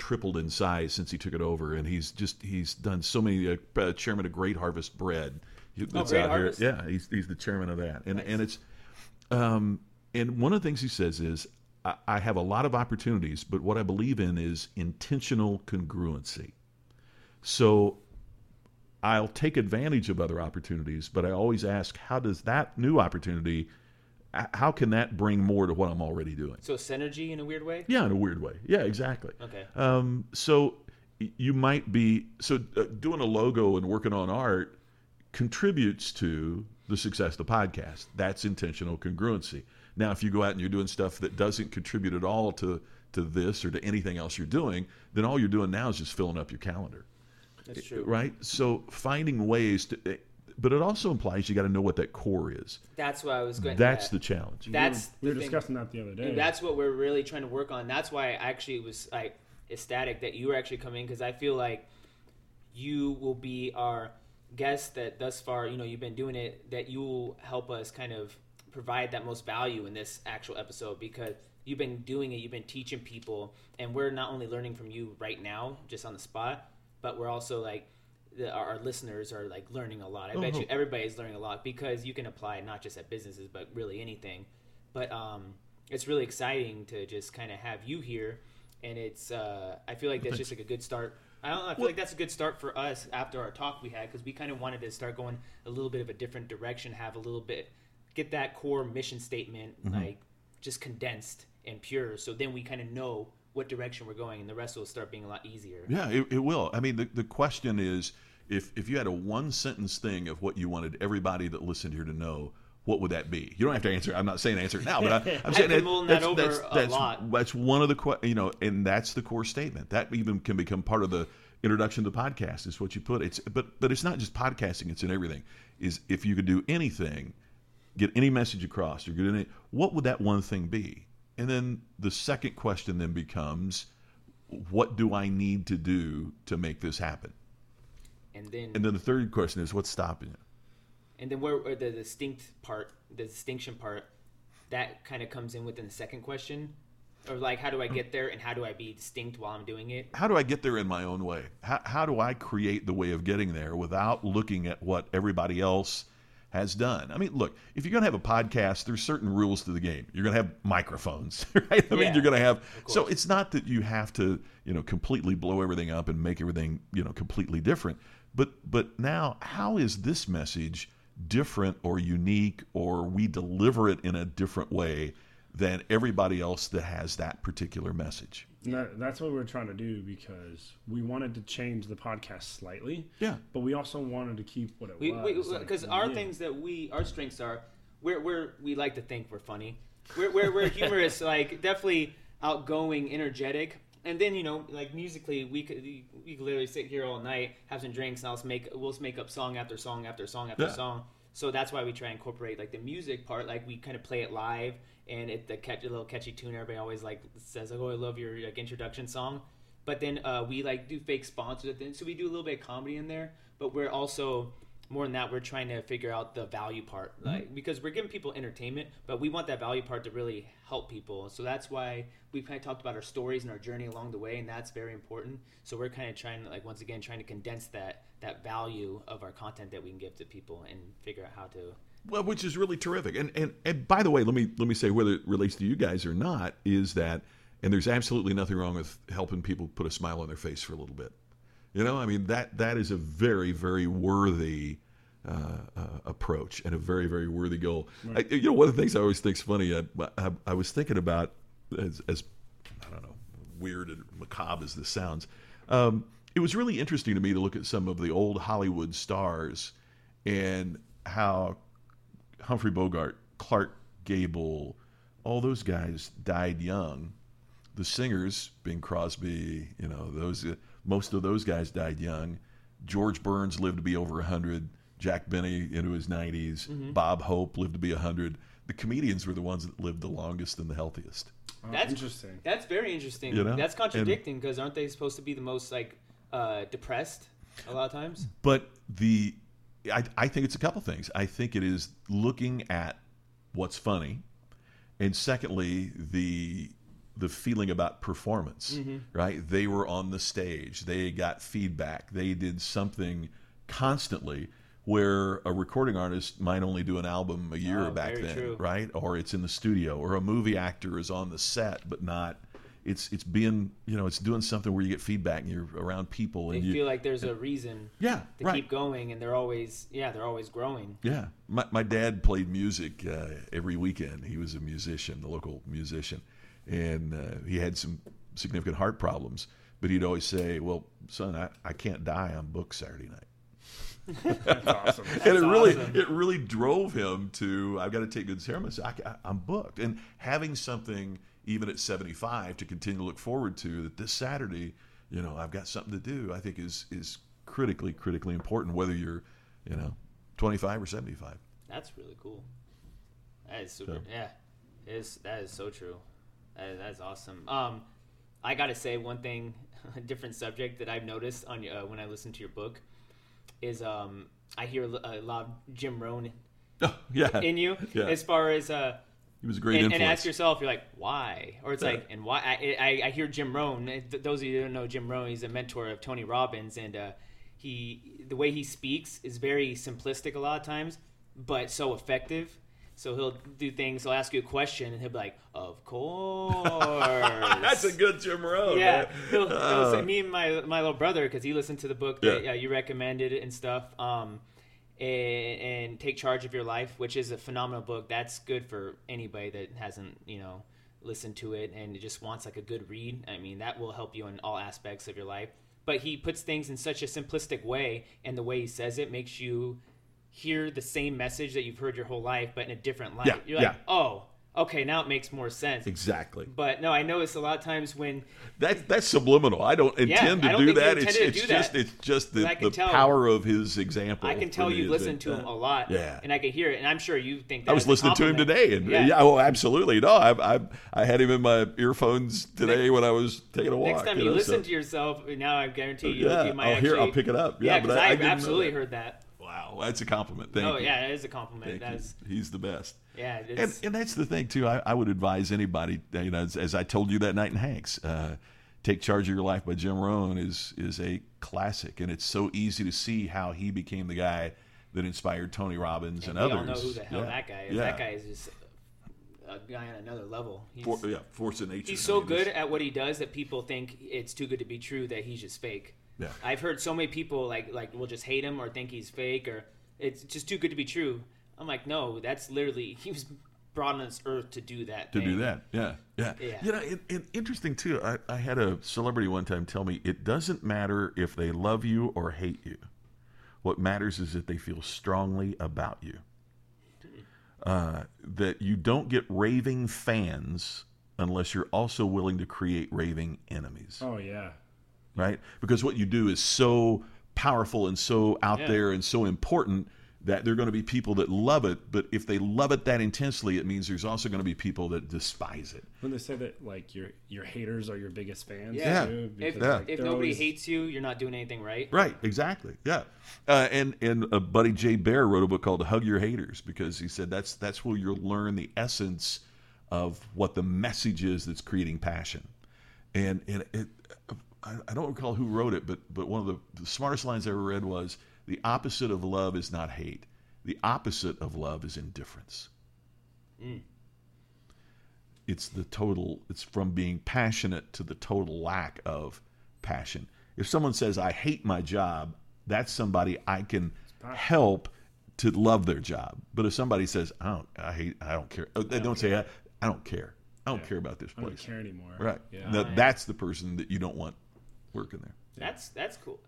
Tripled in size since he took it over, and he's just he's done so many. Uh, uh, chairman of Great Harvest Bread, that's Great out Harvest? here. Yeah, he's he's the chairman of that, and Nice. and it's um, and one of the things he says is, I, I have a lot of opportunities, but what I believe in is intentional congruency. So I'll take advantage of other opportunities, but I always ask, how does that new opportunity, how can that bring more to what I'm already doing? So synergy in a weird way. Yeah, in a weird way. Yeah, exactly. Okay. Um, so you might be so uh, doing a logo and working on art contributes to the success of the podcast. That's intentional congruency. Now, if you go out and you're doing stuff that doesn't contribute at all to to this or to anything else you're doing, then all you're doing now is just filling up your calendar, That's true. right? So finding ways to, eh, but it also implies you got to know what that core is. That's what I was going. That's yeah. the challenge. That's we were the thing. discussing that the other day. And that's what we're really trying to work on. That's why I actually was like ecstatic that you were actually coming because I feel like you will be our guest that thus far, you know, you've been doing it, that you will help us kind of provide that most value in this actual episode because you've been doing it, you've been teaching people, and we're not only learning from you right now, just on the spot, but we're also like, the, our, listeners are like learning a lot. I bet you everybody's learning a lot because you can apply not just at businesses, but really anything. But um, it's really exciting to just kind of have you here, and it's uh, I feel like that's just like a good start. I don't know. I feel like that's a good start for us after our talk we had because we kind of wanted to start going a little bit of a different direction, have a little bit, get that core mission statement like just condensed and pure, so then we kind of know what direction we're going, and the rest will start being a lot easier. Yeah, it, it will. I mean, the, the question is if, if you had a one sentence thing of what you wanted everybody that listened here to know, what would that be? You don't have to answer. I'm not saying answer it now, but I, I'm saying that- mulling that that's, over that's, a that's, lot. that's one of the you know, and that's the core statement. That even can become part of the introduction to the podcast is what you put. It's but but it's not just podcasting; it's in everything. Is if you could do anything, get any message across, or get any, what would that one thing be? And then the second question then becomes, what do I need to do to make this happen? And then And then the third question is, what's stopping you? and then where, where the distinct part, the distinction part, that kind of comes in within the second question, or like how do I get there and how do I be distinct while I'm doing it? how do I get there in my own way? How, how do I create the way of getting there without looking at what everybody else has done? I mean, look, if you're going to have a podcast, there's certain rules to the game. You're going to have microphones, right? I mean, you're going to have. So it's not that you have to, you know, completely blow everything up and make everything, you know, completely different. But but now, how is this message different or unique, or we deliver it in a different way than everybody else that has that particular message? That, that's what we're trying to do because we wanted to change the podcast slightly. Yeah. But we also wanted to keep what it We was. because like, our yeah. things that we our strengths are we're we're we like to think we're funny. We're we're, we're humorous, like definitely outgoing, energetic. And then you know, like musically, we could we could literally sit here all night, have some drinks, and I'll make we'll make up song after song after song after Yeah. song. So that's why we try and incorporate like the music part, like we kind of play it live, and it the catchy little catchy tune. Everybody always like says, like, "Oh, I love your like introduction song." But then uh, we like do fake sponsors at the end, so we do a little bit of comedy in there. But we're also more than that, we're trying to figure out the value part, mm-hmm. like because we're giving people entertainment, but we want that value part to really help people. So that's why we kind of talked about our stories and our journey along the way, and that's very important. So we're kind of trying to like once again trying to condense that that value of our content that we can give to people and figure out how to. Well, which is really terrific. And, and and by the way, let me let me say whether it relates to you guys or not is that, and there's absolutely nothing wrong with helping people put a smile on their face for a little bit. You know, I mean that that is a very very worthy uh, uh, approach and a very very worthy goal. I, you know, one of the things I always think is funny. I, I, I was thinking about as, as I don't know, weird and macabre as this sounds. Um, it was really interesting to me to look at some of the old Hollywood stars and how Humphrey Bogart, Clark Gable, all those guys died young. The singers, Bing Crosby, you know, those most of those guys died young. George Burns lived to be over 100. Jack Benny into his 90s. Bob Hope lived to be 100. The comedians were the ones that lived the longest and the healthiest. Oh, That's interesting. That's very interesting. You know? That's contradicting because aren't they supposed to be the most like uh, depressed a lot of times? But the, I, I think it's a couple things. I think it is looking at what's funny, and secondly, the the feeling about performance. Right? They were on the stage. They got feedback. They did something constantly. Where a recording artist might only do an album a year Oh, back then, true. right? Or it's in the studio, or a movie actor is on the set, but not. It's it's being you know it's doing something where you get feedback and you're around people They and you feel like there's a reason yeah to right keep going, and they're always yeah they're always growing. yeah, my, my dad played music uh, every weekend. He was a musician, the local musician, and uh, he had some significant heart problems. But he'd always say, "Well, son, I, I can't die. I'm booked Saturday night." That's awesome. and it really awesome. it really drove him to I've got to take good care of myself. I, am booked, and having something even at 75 to continue to look forward to that this Saturday, you know, I've got something to do. I think is is critically critically important, whether you're you know 25 or 75. That's really cool. That is super. So- Yeah, it is that is so true. That is, that is awesome. Um, I gotta say one thing, a different subject that I've noticed on uh, when I listen to your book is um, I hear a lot of Jim Rohn Oh, yeah, in you Yeah. as far as uh, he was a great and, and ask yourself, you're like, why? Or it's Yeah. like, and why? I, I, I hear Jim Rohn. Th- Those of you who don't know Jim Rohn, he's a mentor of Tony Robbins, and uh, he the way he speaks is very simplistic a lot of times, but so effective. So he'll do things. He'll ask you a question, and he'll be like, "Of course." That's a good Jim Rohn. yeah, man. he'll, he'll Uh, say, me and my my little brother because he listened to the book that Yeah. uh, you recommended and stuff. Um, and, and take charge of your life, which is a phenomenal book. That's good for anybody that hasn't you know listened to it and just wants like a good read. I mean, that will help you in all aspects of your life. But he puts things in such a simplistic way, and the way he says it makes you hear the same message that you've heard your whole life, but in a different light. Yeah, You're like, yeah. oh. okay, now it makes more sense. Exactly. But no, I notice a lot of times when That that's subliminal. I don't Yeah, intend to I don't do that. It's, to it's do just that. it's just the, But I can the tell- power of his example. I can tell you listen to him uh, a lot, yeah. and I can hear it, and I'm sure you think that I was listening to him today, and yeah, oh, absolutely. No, I, I I had him in my earphones today when I was taking a walk. Next time you know, listen so- to yourself, now I guarantee you, Yeah, you might I'll hear- actually. I'll pick it up. Yeah, Yeah, because I- I I, didn't know absolutely that. heard that. Wow, that's a compliment. Thank oh you. yeah, that is a compliment. That's. He's the best. yeah. And, and that's the thing too. I, I would advise anybody, you know, as, as I told you that night in Hanks, uh, "Take Charge of Your Life" by Jim Rohn is is a classic, and it's so easy to see how he became the guy that inspired Tony Robbins and, we others. all know who the hell Yeah. that guy is. Yeah. That guy is just a guy on another level. He's, For, yeah, force of nature. he's I so mean, good at what he does that people think it's too good to be true that he's just fake. Yeah. I've heard so many people like like will just hate him or think he's fake or it's just too good to be true. I'm like, no, that's literally he was brought on this earth to do that. to thing. do that. Yeah, yeah. Yeah. You know, it, it, interesting too. I, I had a celebrity one time tell me it doesn't matter if they love you or hate you. What matters is that they feel strongly about you. Uh, that you don't get raving fans unless you're also willing to create raving enemies Oh yeah. Right? Because what you do is so powerful and so out Yeah. there and so important that there are going to be people that love it. But if they love it that intensely, it means there's also going to be people that despise it. When they say that like your your haters are your biggest fans. Yeah. too, If, Yeah. like, if nobody always- hates you, you're not doing anything right. Right, exactly. Yeah, uh, and and uh, buddy Jay Baer wrote a book called "Hug Your Haters" because he said that's that's where you'll learn the essence of what the message is that's creating passion. And and it, I, I don't recall who wrote it, but but one of the, the smartest lines I ever read was the opposite of love is not hate. The opposite of love is indifference. Mm. It's the total. It's from being passionate to the total lack of passion. If someone says I hate my job, that's somebody I can help to love their job. But if somebody says I don't, I hate, I don't care. oh, They don't say I, I don't care. I don't Yeah. care about this I don't place. care anymore. Right. Yeah. Now, that's the person that you don't want working there. That's that's cool.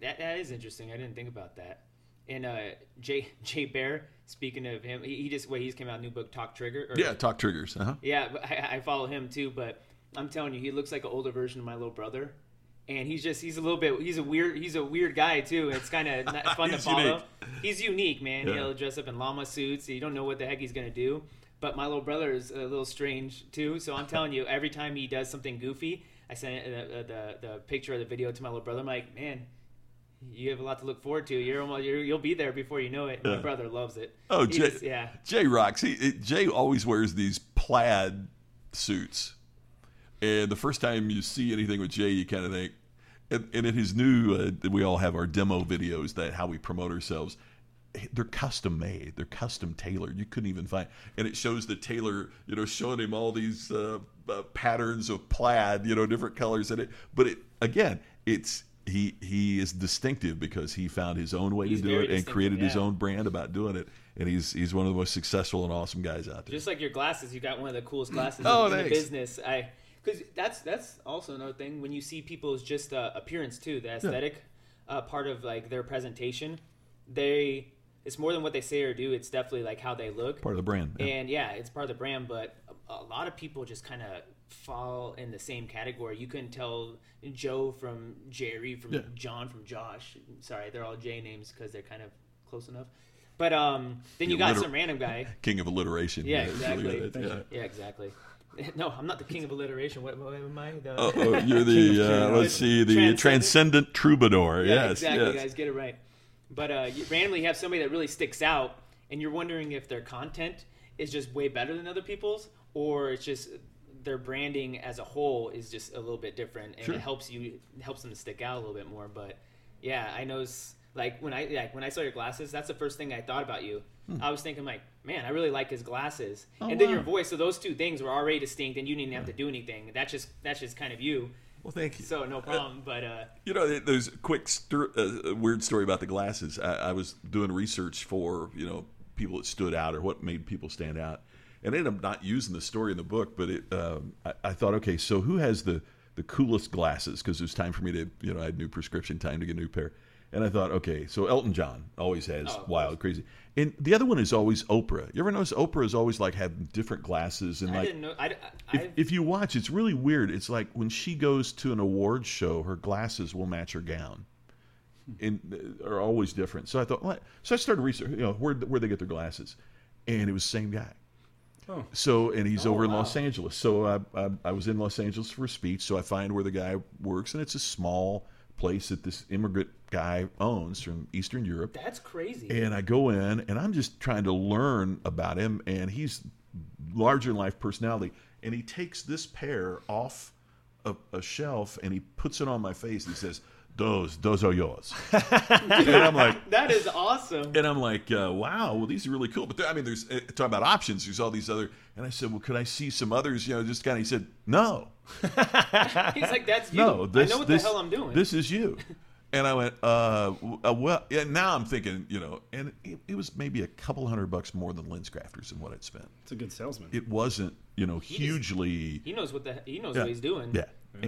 That that is interesting. I didn't think about that. And uh, Jay Jay Baer, speaking of him, he, he just wait. He's came out a new book, Talk Trigger. Or, Yeah. Talk triggers. Uh-huh. yeah. I, I follow him too, but I'm telling you, he looks like an older version of my little brother. And he's just he's a little bit he's a weird he's a weird guy too. It's kind of fun to He's follow. unique. He's unique, man. Yeah. He'll dress up in llama suits. You don't know what the heck he's gonna do. But my little brother is a little strange too. So I'm telling you, every time he does something goofy, I send uh, the, the the picture of the video to my little brother. I'm like, man, you have a lot to look forward to. You're almost you're, you'll be there before you know it. My Yeah. brother loves it. Oh, Jay, just- yeah. Jay rocks. He, it- Jay always wears these plaid suits, and the first time you see anything with Jay, you kind of think. And, and in his new, uh, we all have our demo videos that how we promote ourselves. They're custom made. They're custom tailored. You couldn't even find, and it shows the tailor, you know, showing him all these uh, uh, patterns of plaid, you know, different colors in it. But it again, it's he he is distinctive because he found his own way He's to do it and created his own brand about doing it, and he's he's one of the most successful and awesome guys out there. Just like your glasses, you got one of the coolest glasses Oh, in, in the business. I because that's that's also another thing when you see people's just uh, appearance too, the aesthetic uh, part of like their presentation. They it's more than what they say or do. It's definitely like how they look. Part of the brand. yeah. And yeah, it's part of the brand, but a, a lot of people just kind of fall in the same category. You couldn't tell Joe from Jerry from Yeah. John from Josh. Sorry, they're all J names because they're kind of close enough. But um, then you Yeah, got some random guy. King of alliteration. Yeah, it's exactly. really Yeah. Yeah, exactly. No, I'm not the king of alliteration. What, what am I? The... Oh, you're the uh, let's see the Transcendent. transcendent, troubadour. yeah, yes, exactly, yes. guys. Get it right. But uh, you randomly have somebody that really sticks out, and you're wondering if their content is just way better than other people's, or it's just their branding as a whole is just a little bit different, and Sure. it helps you it helps them to stick out a little bit more. But yeah, I know. Like when I like when I saw your glasses, that's the first thing I thought about you. I was thinking like, man, I really like his glasses, Hmm. Oh, and then wow. your voice. So those two things were already distinct, and you didn't have to do anything. That's just that's just kind of you. Well, thank you. So no problem. But uh, You know, there's a quick stir, uh, weird story about the glasses. I, I was doing research for you know people that stood out or what made people stand out, and I ended up not using the story in the book. But it, um, I, I thought, okay, so who has the the coolest glasses? Because it was time for me to, you know, I had new prescription time to get a new pair, And I thought, okay, so Elton John always has Oh, wild, crazy. And the other one is always Oprah. You ever notice Oprah is always like having different glasses and I like didn't know. I, I, if, if you watch, it's really weird. It's like when she goes to an awards show, her glasses will match her gown, and uh, are always different. So I thought, what? so I started research. You know, where where they get their glasses, and it was the same guy. Oh. So and he's Oh, over in wow. Los Angeles. So I, I I was in Los Angeles for a speech. So I find where the guy works, and it's a small place that this immigrant guy owns from Eastern Europe. that's crazy. And I go in and I'm just trying to learn about him and he's larger than life personality and he takes this pair off a, a shelf and he puts it on my face and he says, "Those, those are yours." and I'm like, that is awesome. and I'm like, uh, "Wow, well these are really cool." But there, I mean, there's uh, talking about options. There's all these other, and I said, "Well, could I see some others?" You know, just kind of. He said, "No, He's like, that's you. no, this, I know what this, the hell I'm doing. This is you. And I went, uh, uh, well, yeah, now I'm thinking, you know, and it, it was maybe a couple hundred bucks more than LensCrafters and what I'd spent. It's a good salesman. It wasn't, you know, just- hugely. he knows what the he knows Yeah. what he's doing. Yeah.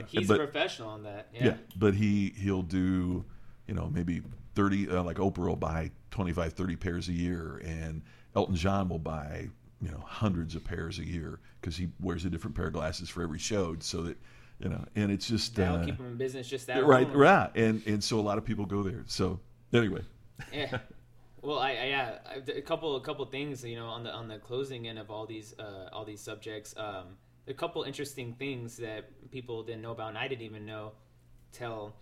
He's but, a professional on that. yeah. Yeah. but he he'll do, you know, maybe 30, uh, like Oprah will buy 25, 30 pairs a year, and Elton John will buy, you know, hundreds of pairs a year because he wears a different pair of glasses for every show, so that, you know, and it's just That'll uh, keep him in business just that right, alone. right, and and so a lot of people go there. So anyway, Yeah. Well, I, I yeah, I- a couple a couple things you know on the on the closing end of all these uh, all these subjects. Um, a couple interesting things that people didn't know about, and I didn't even know till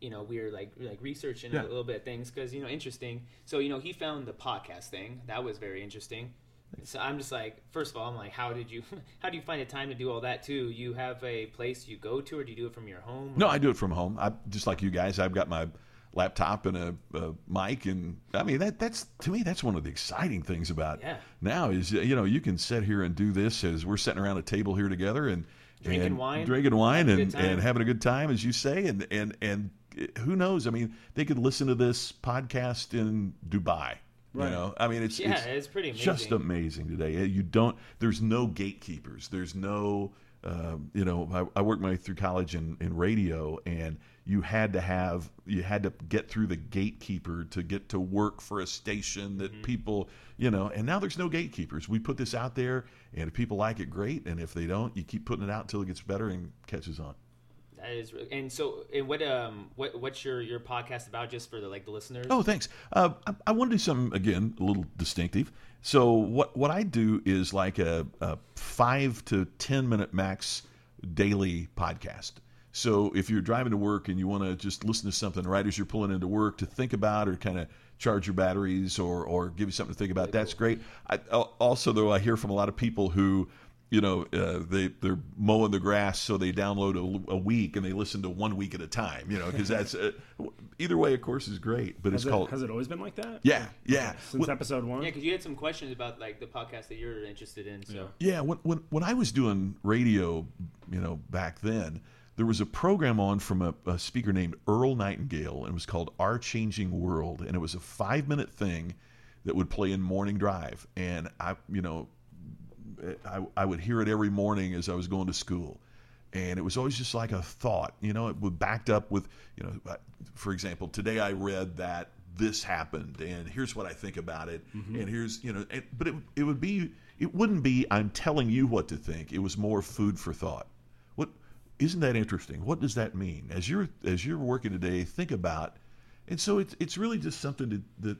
you know we were like like researching Yeah. a little bit of things because you know interesting. So you know he found the podcast thing that was very interesting. So I'm just like, first of all, I'm like, how did you how do you find the time to do all that too? You have a place you go to, or do you do it from your home? no, I do it from home. I just like you guys. I've got my laptop and a, a mic, and I mean that that's to me that's one of the exciting things about Yeah. now is you know you can sit here and do this as we're sitting around a table here together and Drinking and wine, drinking wine, and, and having a good time, as you say, and and and who knows? I mean, they could listen to this podcast in Dubai. You know, I mean, it's Yeah, it's, it's pretty just amazing. amazing today. You don't. There's no gatekeepers. There's no. Uh, you know, I, I worked my way through college in, in radio, and you had to have you had to get through the gatekeeper to get to work for a station that Mm-hmm. people, you know. And now there's no gatekeepers. We put this out there, and if people like it, great. And if they don't, you keep putting it out until it gets better and catches on. That is, and so, and what, um, what, what's your your podcast about? Just for the like the listeners. Oh, thanks. Uh, I, I want to do something again a little distinctive. So what what I do is like a, a five to ten minute max daily podcast. So if you're driving to work and you want to just listen to something right as you're pulling into work to think about or kind of charge your batteries or or give you something to think about, that's great. I, also, though, I hear from a lot of people who you know, uh, they they're mowing the grass, so they download a, a week and they listen to one week at a time. You know, because that's uh, either way, of course, is great. But Has it's it, called has it always been like that? yeah, yeah. Since When- episode one? Yeah, because you had some questions about like the podcast that you're interested in. So Yeah, when, when when I was doing radio, you know, back then, there was a program on from a, a speaker named Earl Nightingale, and it was called Our Changing World, and it was a five minute thing that would play in morning drive, and I, you know, I, I would hear it every morning as I was going to school. And it was always just like a thought, you know, it would backed up with, you know, uh, for example, today I read that this happened and here's what I think about it. And here's, you know, and, but it, it would be, it wouldn't be, I'm telling you what to think. It was more food for thought. Isn't that interesting? What does that mean? As you're, as you're working today, think about, and so it's, it's really just something to, that,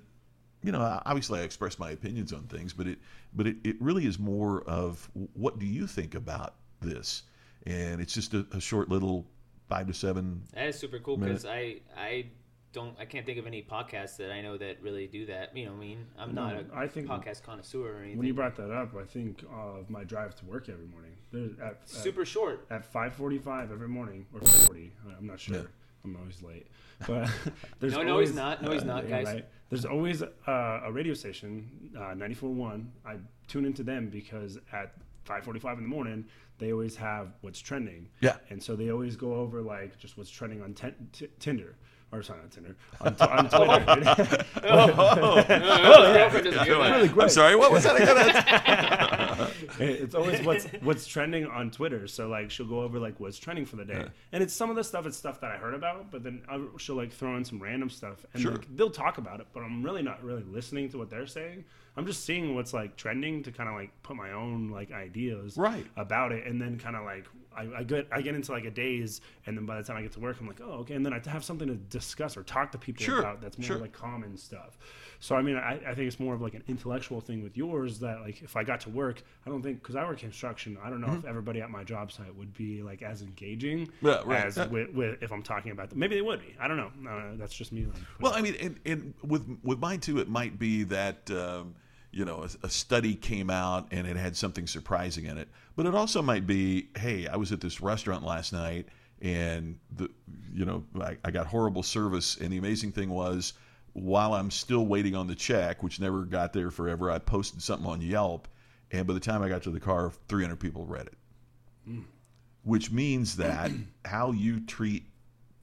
you know, obviously I express my opinions on things, but it, but it, it really is more of what do you think about this? And it's just a, a short little five to seven. that is super cool because I I don't I can't think of any podcasts that I know that really do that. You know, I mean, I'm No, not a I think- podcast connoisseur or anything. When you brought that up, I think of my drive to work every morning. There's at, at, super short. at 5:45 every morning or 40. I'm not sure. Yeah. I'm always late. But there's No, no, always, he's not. No, he's not, Yeah, guys. There's always uh, a radio station, uh, 94.1. I tune into them because at 5:45 in the morning, they always have what's trending. Yeah. And so they always go over like just what's trending on ten- t- Tinder or sorry, not Tinder, on, t- on Twitter. Oh, yeah. doesn't do that. I'm sorry. What was that again? it's always what's what's trending on Twitter. So like she'll go over like what's trending for the day, and it's some of the stuff. It's stuff that I heard about, but then i she'll like throw in some random stuff, and Sure. like, they'll talk about it. But I'm really not really listening to what they're saying. I'm just seeing what's like trending to kind of like put my own like ideas Right. about it, and then kind of like I, I get I get into like a daze, and then by the time I get to work, I'm like, oh okay, and then I have something to discuss or talk to people Sure, about that's more sure. like common stuff. So I mean, I, I think it's more of like an intellectual thing with yours that like if I got to work, I don't think because I work construction, I don't know if everybody at my job site would be like as engaging Mm-hmm. Yeah, right. as Yeah. with, with if I'm talking about them. Maybe they would be. I don't know. Uh, that's just me. Like, Well, I mean, and, and with with mine too, it might be that um, you know a, a study came out and it had something surprising in it, but it also might be, hey, I was at this restaurant last night and the you know I, I got horrible service, and the amazing thing was while I'm still waiting on the check, which never got there forever, I posted something on Yelp, and by the time I got to the car, 300 people read it. Hmm. Which means that how you treat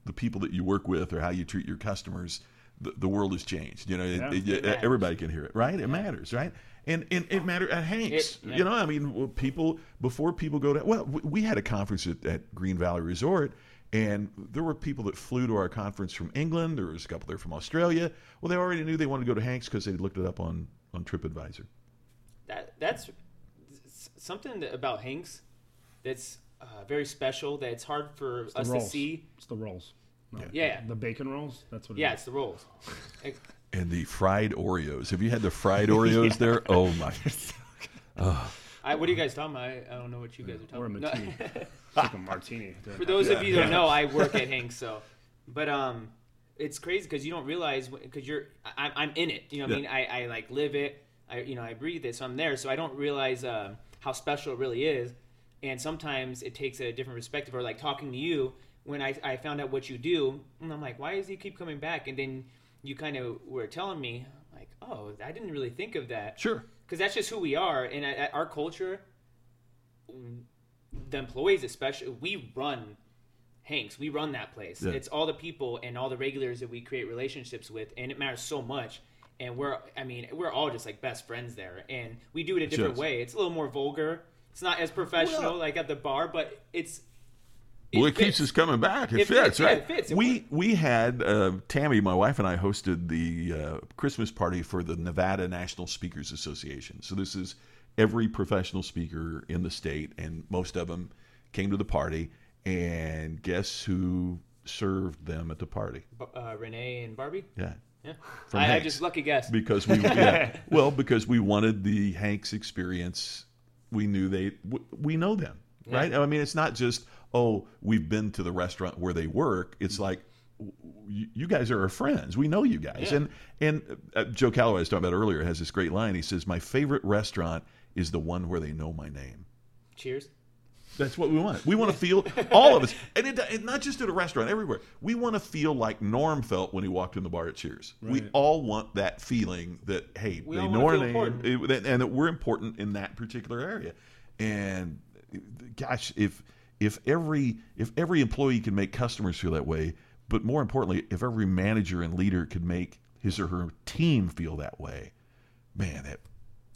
the people that you work with or how you treat your customers, the, the world has changed. You know, Yeah. it- It matters. everybody can hear it, right? It matters, right? And and it matters at Hanks. It- yeah. You know, I mean, people before people go to well, we- we had a conference at, at Green Valley Resort. And there were people that flew to our conference from England. There was a couple there from Australia. Well, they already knew they wanted to go to Hanks because they looked it up on, on TripAdvisor. that that's something about Hanks that's uh, very special. That it's hard for the us to see. It's the rolls. No, Yeah. The bacon rolls. That's what. It Yeah, is. it's the rolls. And the fried Oreos. Have you had the fried Oreos there? Oh my! I, what are you guys talking about? I, I don't know what you guys are Or a talking about. martini. It's like a martini. For those of you that don't know, I work at Hanks, so. But um, it's crazy because you don't realize because you're I, I'm in it. You know, what Yeah. I mean, I, I like live it. I you know I breathe it, so I'm there. So I don't realize um, how special it really is. And sometimes it takes a different perspective, or like talking to you when I, I found out what you do, and I'm like, why does he keep coming back? And then you kind of were telling me like, oh, I didn't really think of that Sure. because that's just who we are and at our culture the employees especially we run hanks we run that place Yeah. it's all the people and all the regulars that we create relationships with and it matters so much and we're i mean we're all just like best friends there and we do it a different Just. way it's a little more vulgar it's not as professional Well- like at the bar but it's well, it keeps us coming back. It, It fits, fits, yeah, right? it fits. It we we had uh, Tammy, my wife, and I hosted the uh, Christmas party for the Nevada National Speakers Association. So this is every professional speaker in the state, and most of them came to the party. And guess who served them at the party? uh, renee and barbie Yeah, yeah From I, I Hanks. just lucky guess because we yeah, well because we wanted the Hanks experience. We knew they we know them, right? I mean, it's not just oh we've been to the restaurant where they work. It's like you guys are our friends. We know you guys. Yeah. And and uh, Joe Calloway I was talking about earlier has this great line. He says, "My favorite restaurant is the one where they know my name." cheers That's what we want. We want to feel all of us, and, it, and not just at a restaurant, everywhere. We want to feel like Norm felt when he walked in the bar at Cheers. We all want that feeling that hey, We they know our name, important. and that we're important in that particular area. And gosh, if if every if every employee can make customers feel that way, but more importantly, if every manager and leader could make his or her team feel that way, man, that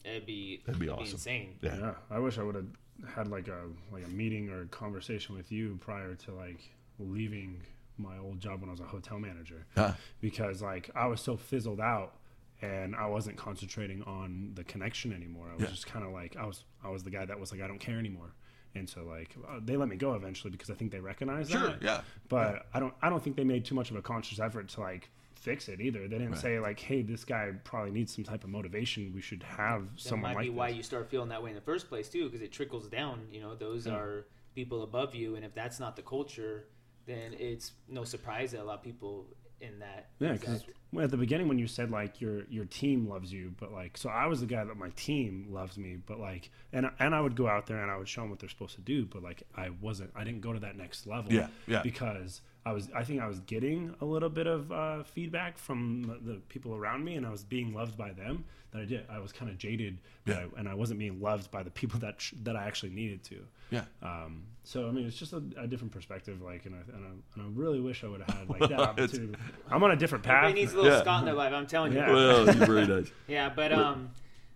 it'd be That'd be it'd awesome. insane yeah. Yeah, I wish I would have had like a like a meeting or a conversation with you prior to like leaving my old job when I was a hotel manager Ah. because like I was so fizzled out and I wasn't concentrating on the connection anymore. I was Yeah. just kind of like I was I was the guy that was like I don't care anymore. And so like uh, they let me go eventually because I think they recognized Sure, that. yeah. But I don't I don't think they made too much of a conscious effort to like fix it either. They didn't Right. say like, "Hey, this guy probably needs some type of motivation. We should have that someone might like be this." why you start feeling that way in the first place too because it trickles down you know those are people above you and if that's not the culture then it's no surprise that a lot of people in that Yeah, because at the beginning when you said like your your team loves you, but like so I was the guy that my team loves me, but like and and I would go out there and I would show them what they're supposed to do, but like I wasn't I didn't go to that next level. Yeah, yeah. Because I was I think I was getting a little bit of uh, feedback from the people around me, and I was being loved by them. That I did. I was kind of jaded, Yeah. I, and I wasn't being loved by the people that sh- that I actually needed to. Yeah. Um, so I mean, it's just a, a different perspective. Like, and I, and I, and I really wish I would have had like that opportunity. I'm on a different path. Everybody needs a little Yeah. Scott in their life. I'm telling you. Yeah. Well, you're very nice. Yeah, but um,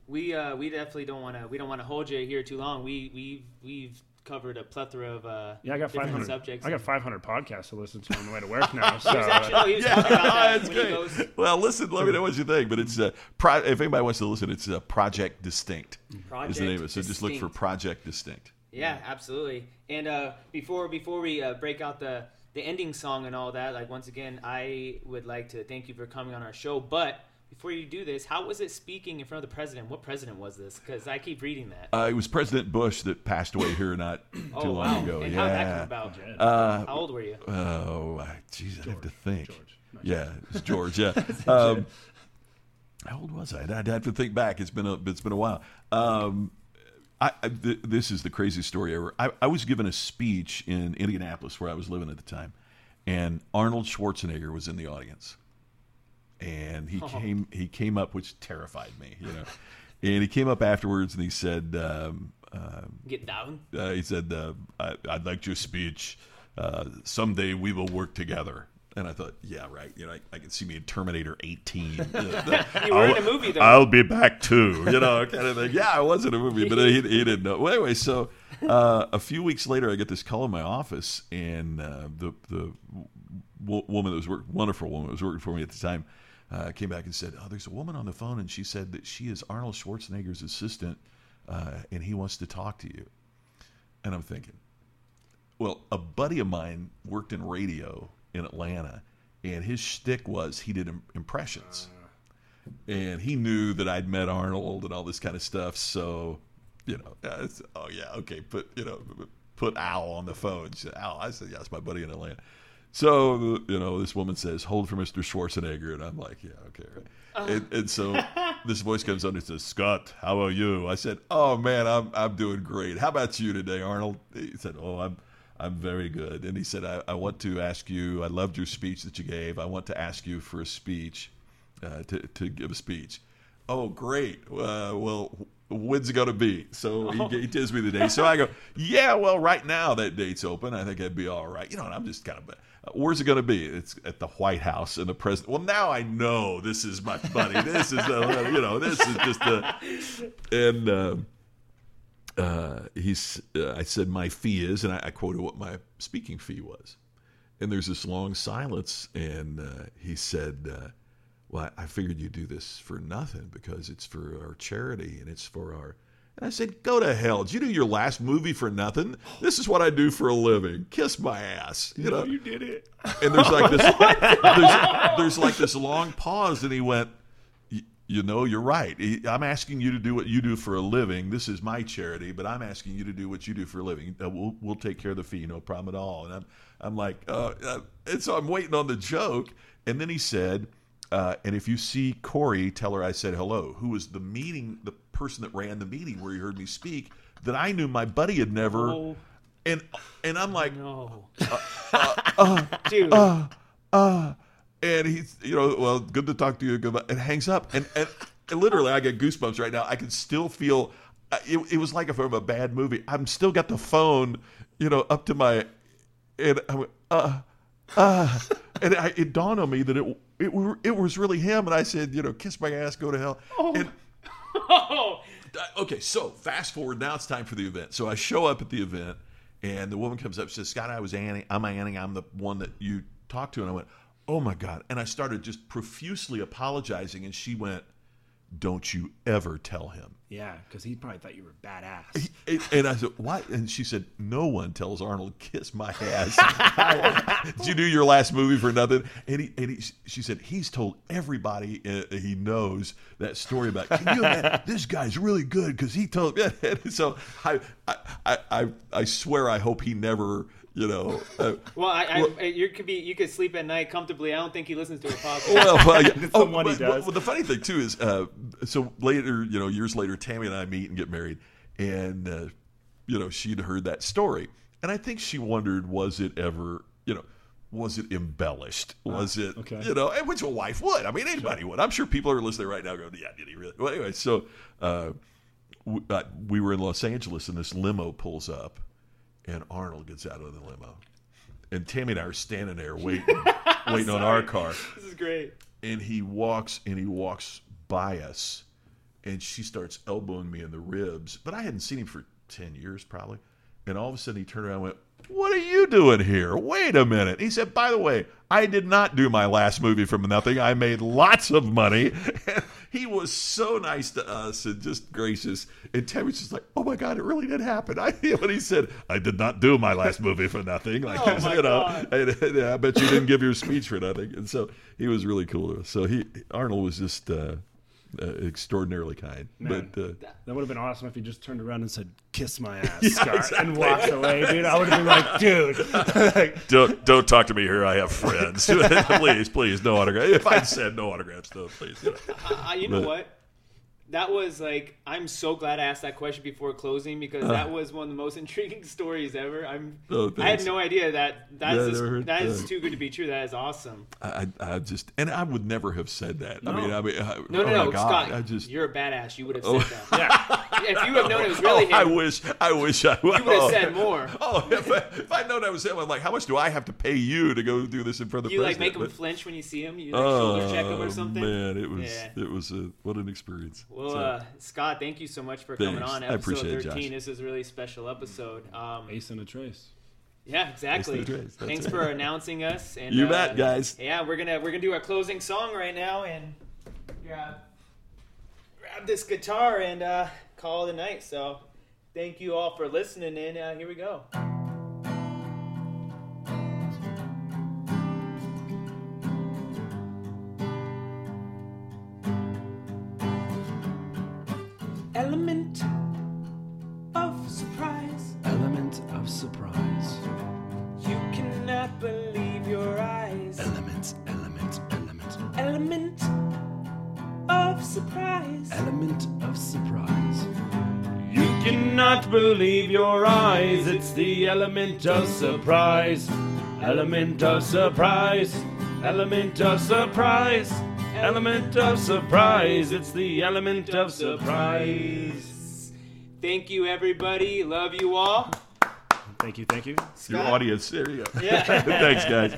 we uh, we definitely don't want to we don't want to hold you here too long. We we we've covered a plethora of uh, yeah, I got 500. subjects. I got 500 podcasts to listen to on the way to work now. So He actually, no, Yeah, talking about that that's great. goes. Well, listen, let me know what you think. But it's uh, pro- if anybody wants to listen, it's uh, Project Distinct. is the name of it. So just look for Project Distinct. Yeah, absolutely. And uh, before before we uh, break out the the ending song and all that, like once again, I would like to thank you for coming on our show. But before you do this, how was it speaking in front of the president? What president was this? Because I keep reading that. Uh, it was President Bush that passed away here not too oh long wow! ago. And yeah. how did that come about? Uh, how old were you? Oh, I- geez, I have to think. George. Yeah, it's George. Yeah. Um, how old was I? I'd have to think back. It's been a it's been a while. Um, I, I, th- this is the craziest story ever. I, I was given a speech in Indianapolis where I was living at the time, and Arnold Schwarzenegger was in the audience, and he came he came up, which terrified me, you know, and he came up afterwards and he said. Um, um, Get down. uh, he said, uh, I, I liked your speech. Uh, someday we will work together. And I thought, yeah, right. You know, I, I can see me in Terminator 18. You were in a movie though. I'll be back too. You know, kind of thing. Yeah, I was in a movie, but he, he didn't know. Well, anyway, so uh, a few weeks later, I get this call in my office, and uh, the the w- woman that was work, wonderful woman that was working for me at the time uh, came back and said, "Oh, there's a woman on the phone, and she said that she is Arnold Schwarzenegger's assistant, uh, and he wants to talk to you." And I'm thinking, well, a buddy of mine worked in radio in Atlanta, and his shtick was he did im- impressions, and he knew that I'd met Arnold and all this kind of stuff. So, you know, uh, oh yeah, okay, put you know, put Al on the phone. She said, Al, I said, yeah, it's my buddy in Atlanta. So, you know, this woman says, hold for Mr. Schwarzenegger. And I'm like, yeah, okay. Right. And, and so this voice comes on and says, Scott, how are you? I said, oh, man, I'm, I'm doing great. How about you today, Arnold? He said, oh, I'm, I'm very good. And he said, I, I want to ask you, I loved your speech that you gave. I want to ask you for a speech, uh, to, to give a speech. Oh, great. Uh, well, when's it going to be? So he, he tells me the date. So I go, yeah, well, right now that date's open. I think I'd be all right. You know, and I'm just kind of, uh, where's it going to be? It's at the White House and the president. Well, now I know this is my buddy. This is, uh, you know, this is just a, and, uh, uh, he's, uh, I said my fee is, and I, I quoted what my speaking fee was. And there's this long silence, and uh, he said, uh, well, I figured you'd do this for nothing because it's for our charity and it's for our. And I said, go to hell. Did you do your last movie for nothing? This is what I do for a living. Kiss my ass. You know, you did it. and there's like this, there's, there's like this long pause, and he went, "You know, you're right. I'm asking you to do what you do for a living. This is my charity, but I'm asking you to do what you do for a living. Uh, we'll we'll take care of the fee, no problem at all." And I'm I'm like, uh, uh, and so I'm waiting on the joke, and then he said, uh, "And if you see Corey, tell her I said hello. Who was the meeting, the person that ran the meeting where he heard me speak? That I knew my buddy had never." Oh. And and I'm like, No. uh, Dude. uh, uh, and he's, you know, well, good to talk to you. Goodbye, and hangs up. And, and, and literally, I get goosebumps right now. I can still feel. uh, It, it was like from a bad movie. I'm still got the phone, you know, up to my, and I went, uh, uh, and I, it dawned on me that it it it was really him. And I said, you know, kiss my ass, go to hell. And Oh. okay, so fast forward. Now it's time for the event. So I show up at the event, and the woman comes up. She says, "Scott, I was Annie. I'm Annie. I'm the one that you talked to." And I went, "Oh my god!" And I started just profusely apologizing, and she went, "Don't you ever tell him." Yeah, because he probably thought you were badass. And- And I said, "Why?" And she said, "No one tells Arnold kiss my ass. Did you do your last movie for nothing?" And he, and he, she said, "He's told everybody uh, he knows that story about. Can you imagine? This guy's really good because he told." And so I, I, I, I swear, I hope he never, you know. Uh, Well, I, I, you could be, you could sleep at night comfortably. I don't think he listens to a podcast. well, well, yeah. It's the he does. Well, the funny thing too is, uh, so later, you know, years later, Tammy and I meet and get married, and uh, you know, she'd heard that story, and I think she wondered, was it ever, you know, was it embellished? Was it, okay. you know, and which a wife would. I mean, anybody would. I'm sure people are listening right now going, yeah, did he really? Well, anyway, so uh, we, uh, we were in Los Angeles and this limo pulls up and Arnold gets out of the limo. And Tammy and I are standing there waiting, waiting on our car. This is great. And he walks and he walks by us and she starts elbowing me in the ribs. But I hadn't seen him for 10 years probably. And all of a sudden he turned around and went, What are you doing here? Wait a minute. He said, By the way, I did not do my last movie from nothing. I made lots of money. And he was so nice to us and just gracious. And Tammy was just like, Oh my God, it really did happen. I when he said, I did not do my last movie for nothing. Like Oh, you know, and, and I bet you didn't give your speech for nothing. And so he was really cool. So he Arnold was just uh, uh, extraordinarily kind. Man. But uh, That would have been awesome if he just turned around and said, "Kiss my ass, Yeah, Scott," exactly. and walked away, dude. I would have been like, "Dude, like, don't don't talk to me here. I have friends. please, please, no autograph. If I said no autographs, though, please. You know. Uh, you know But- what? That was like I'm so glad I asked that question before closing because that was one of the most intriguing stories ever. I'm Oh, I had no idea that that's Yeah, I just- never heard that is that. too good to be true. That is awesome. I, I I just and I would never have said that. I mean, I mean, I, No, oh no, my no, God, Scott, I just. you're a badass. You would have oh. said Oh. that. Yeah. if you have known it was oh, really oh, I wish, I wish I would you would have oh. said more. Oh, if, I, if I'd known that was him, I'm like, how much do I have to pay you to go do this in front of the You like president? make him But- flinch when you see him. You like shoulder check him Oh, or something. Man, it was Yeah. it was a what an experience. Well, So, uh, Scott, thank you so much for coming Thanks. on. I Episode appreciate it, 13. Josh. This is a really special episode. Um, ace and a trace." yeah, exactly. Ace to the Trace, Thanks right. for announcing us. And, You uh, bet, guys. Yeah, we're gonna we're gonna do our closing song right now and grab grab this guitar and uh, call it a night. So, thank you all for listening. And uh, here we go. Believe your eyes. It's the element of surprise. Element of surprise. Element of surprise. Element of surprise. It's the element of surprise. Thank you, everybody. Love you all. Thank you, thank you. your audience. There you go. Yeah. Thanks, guys.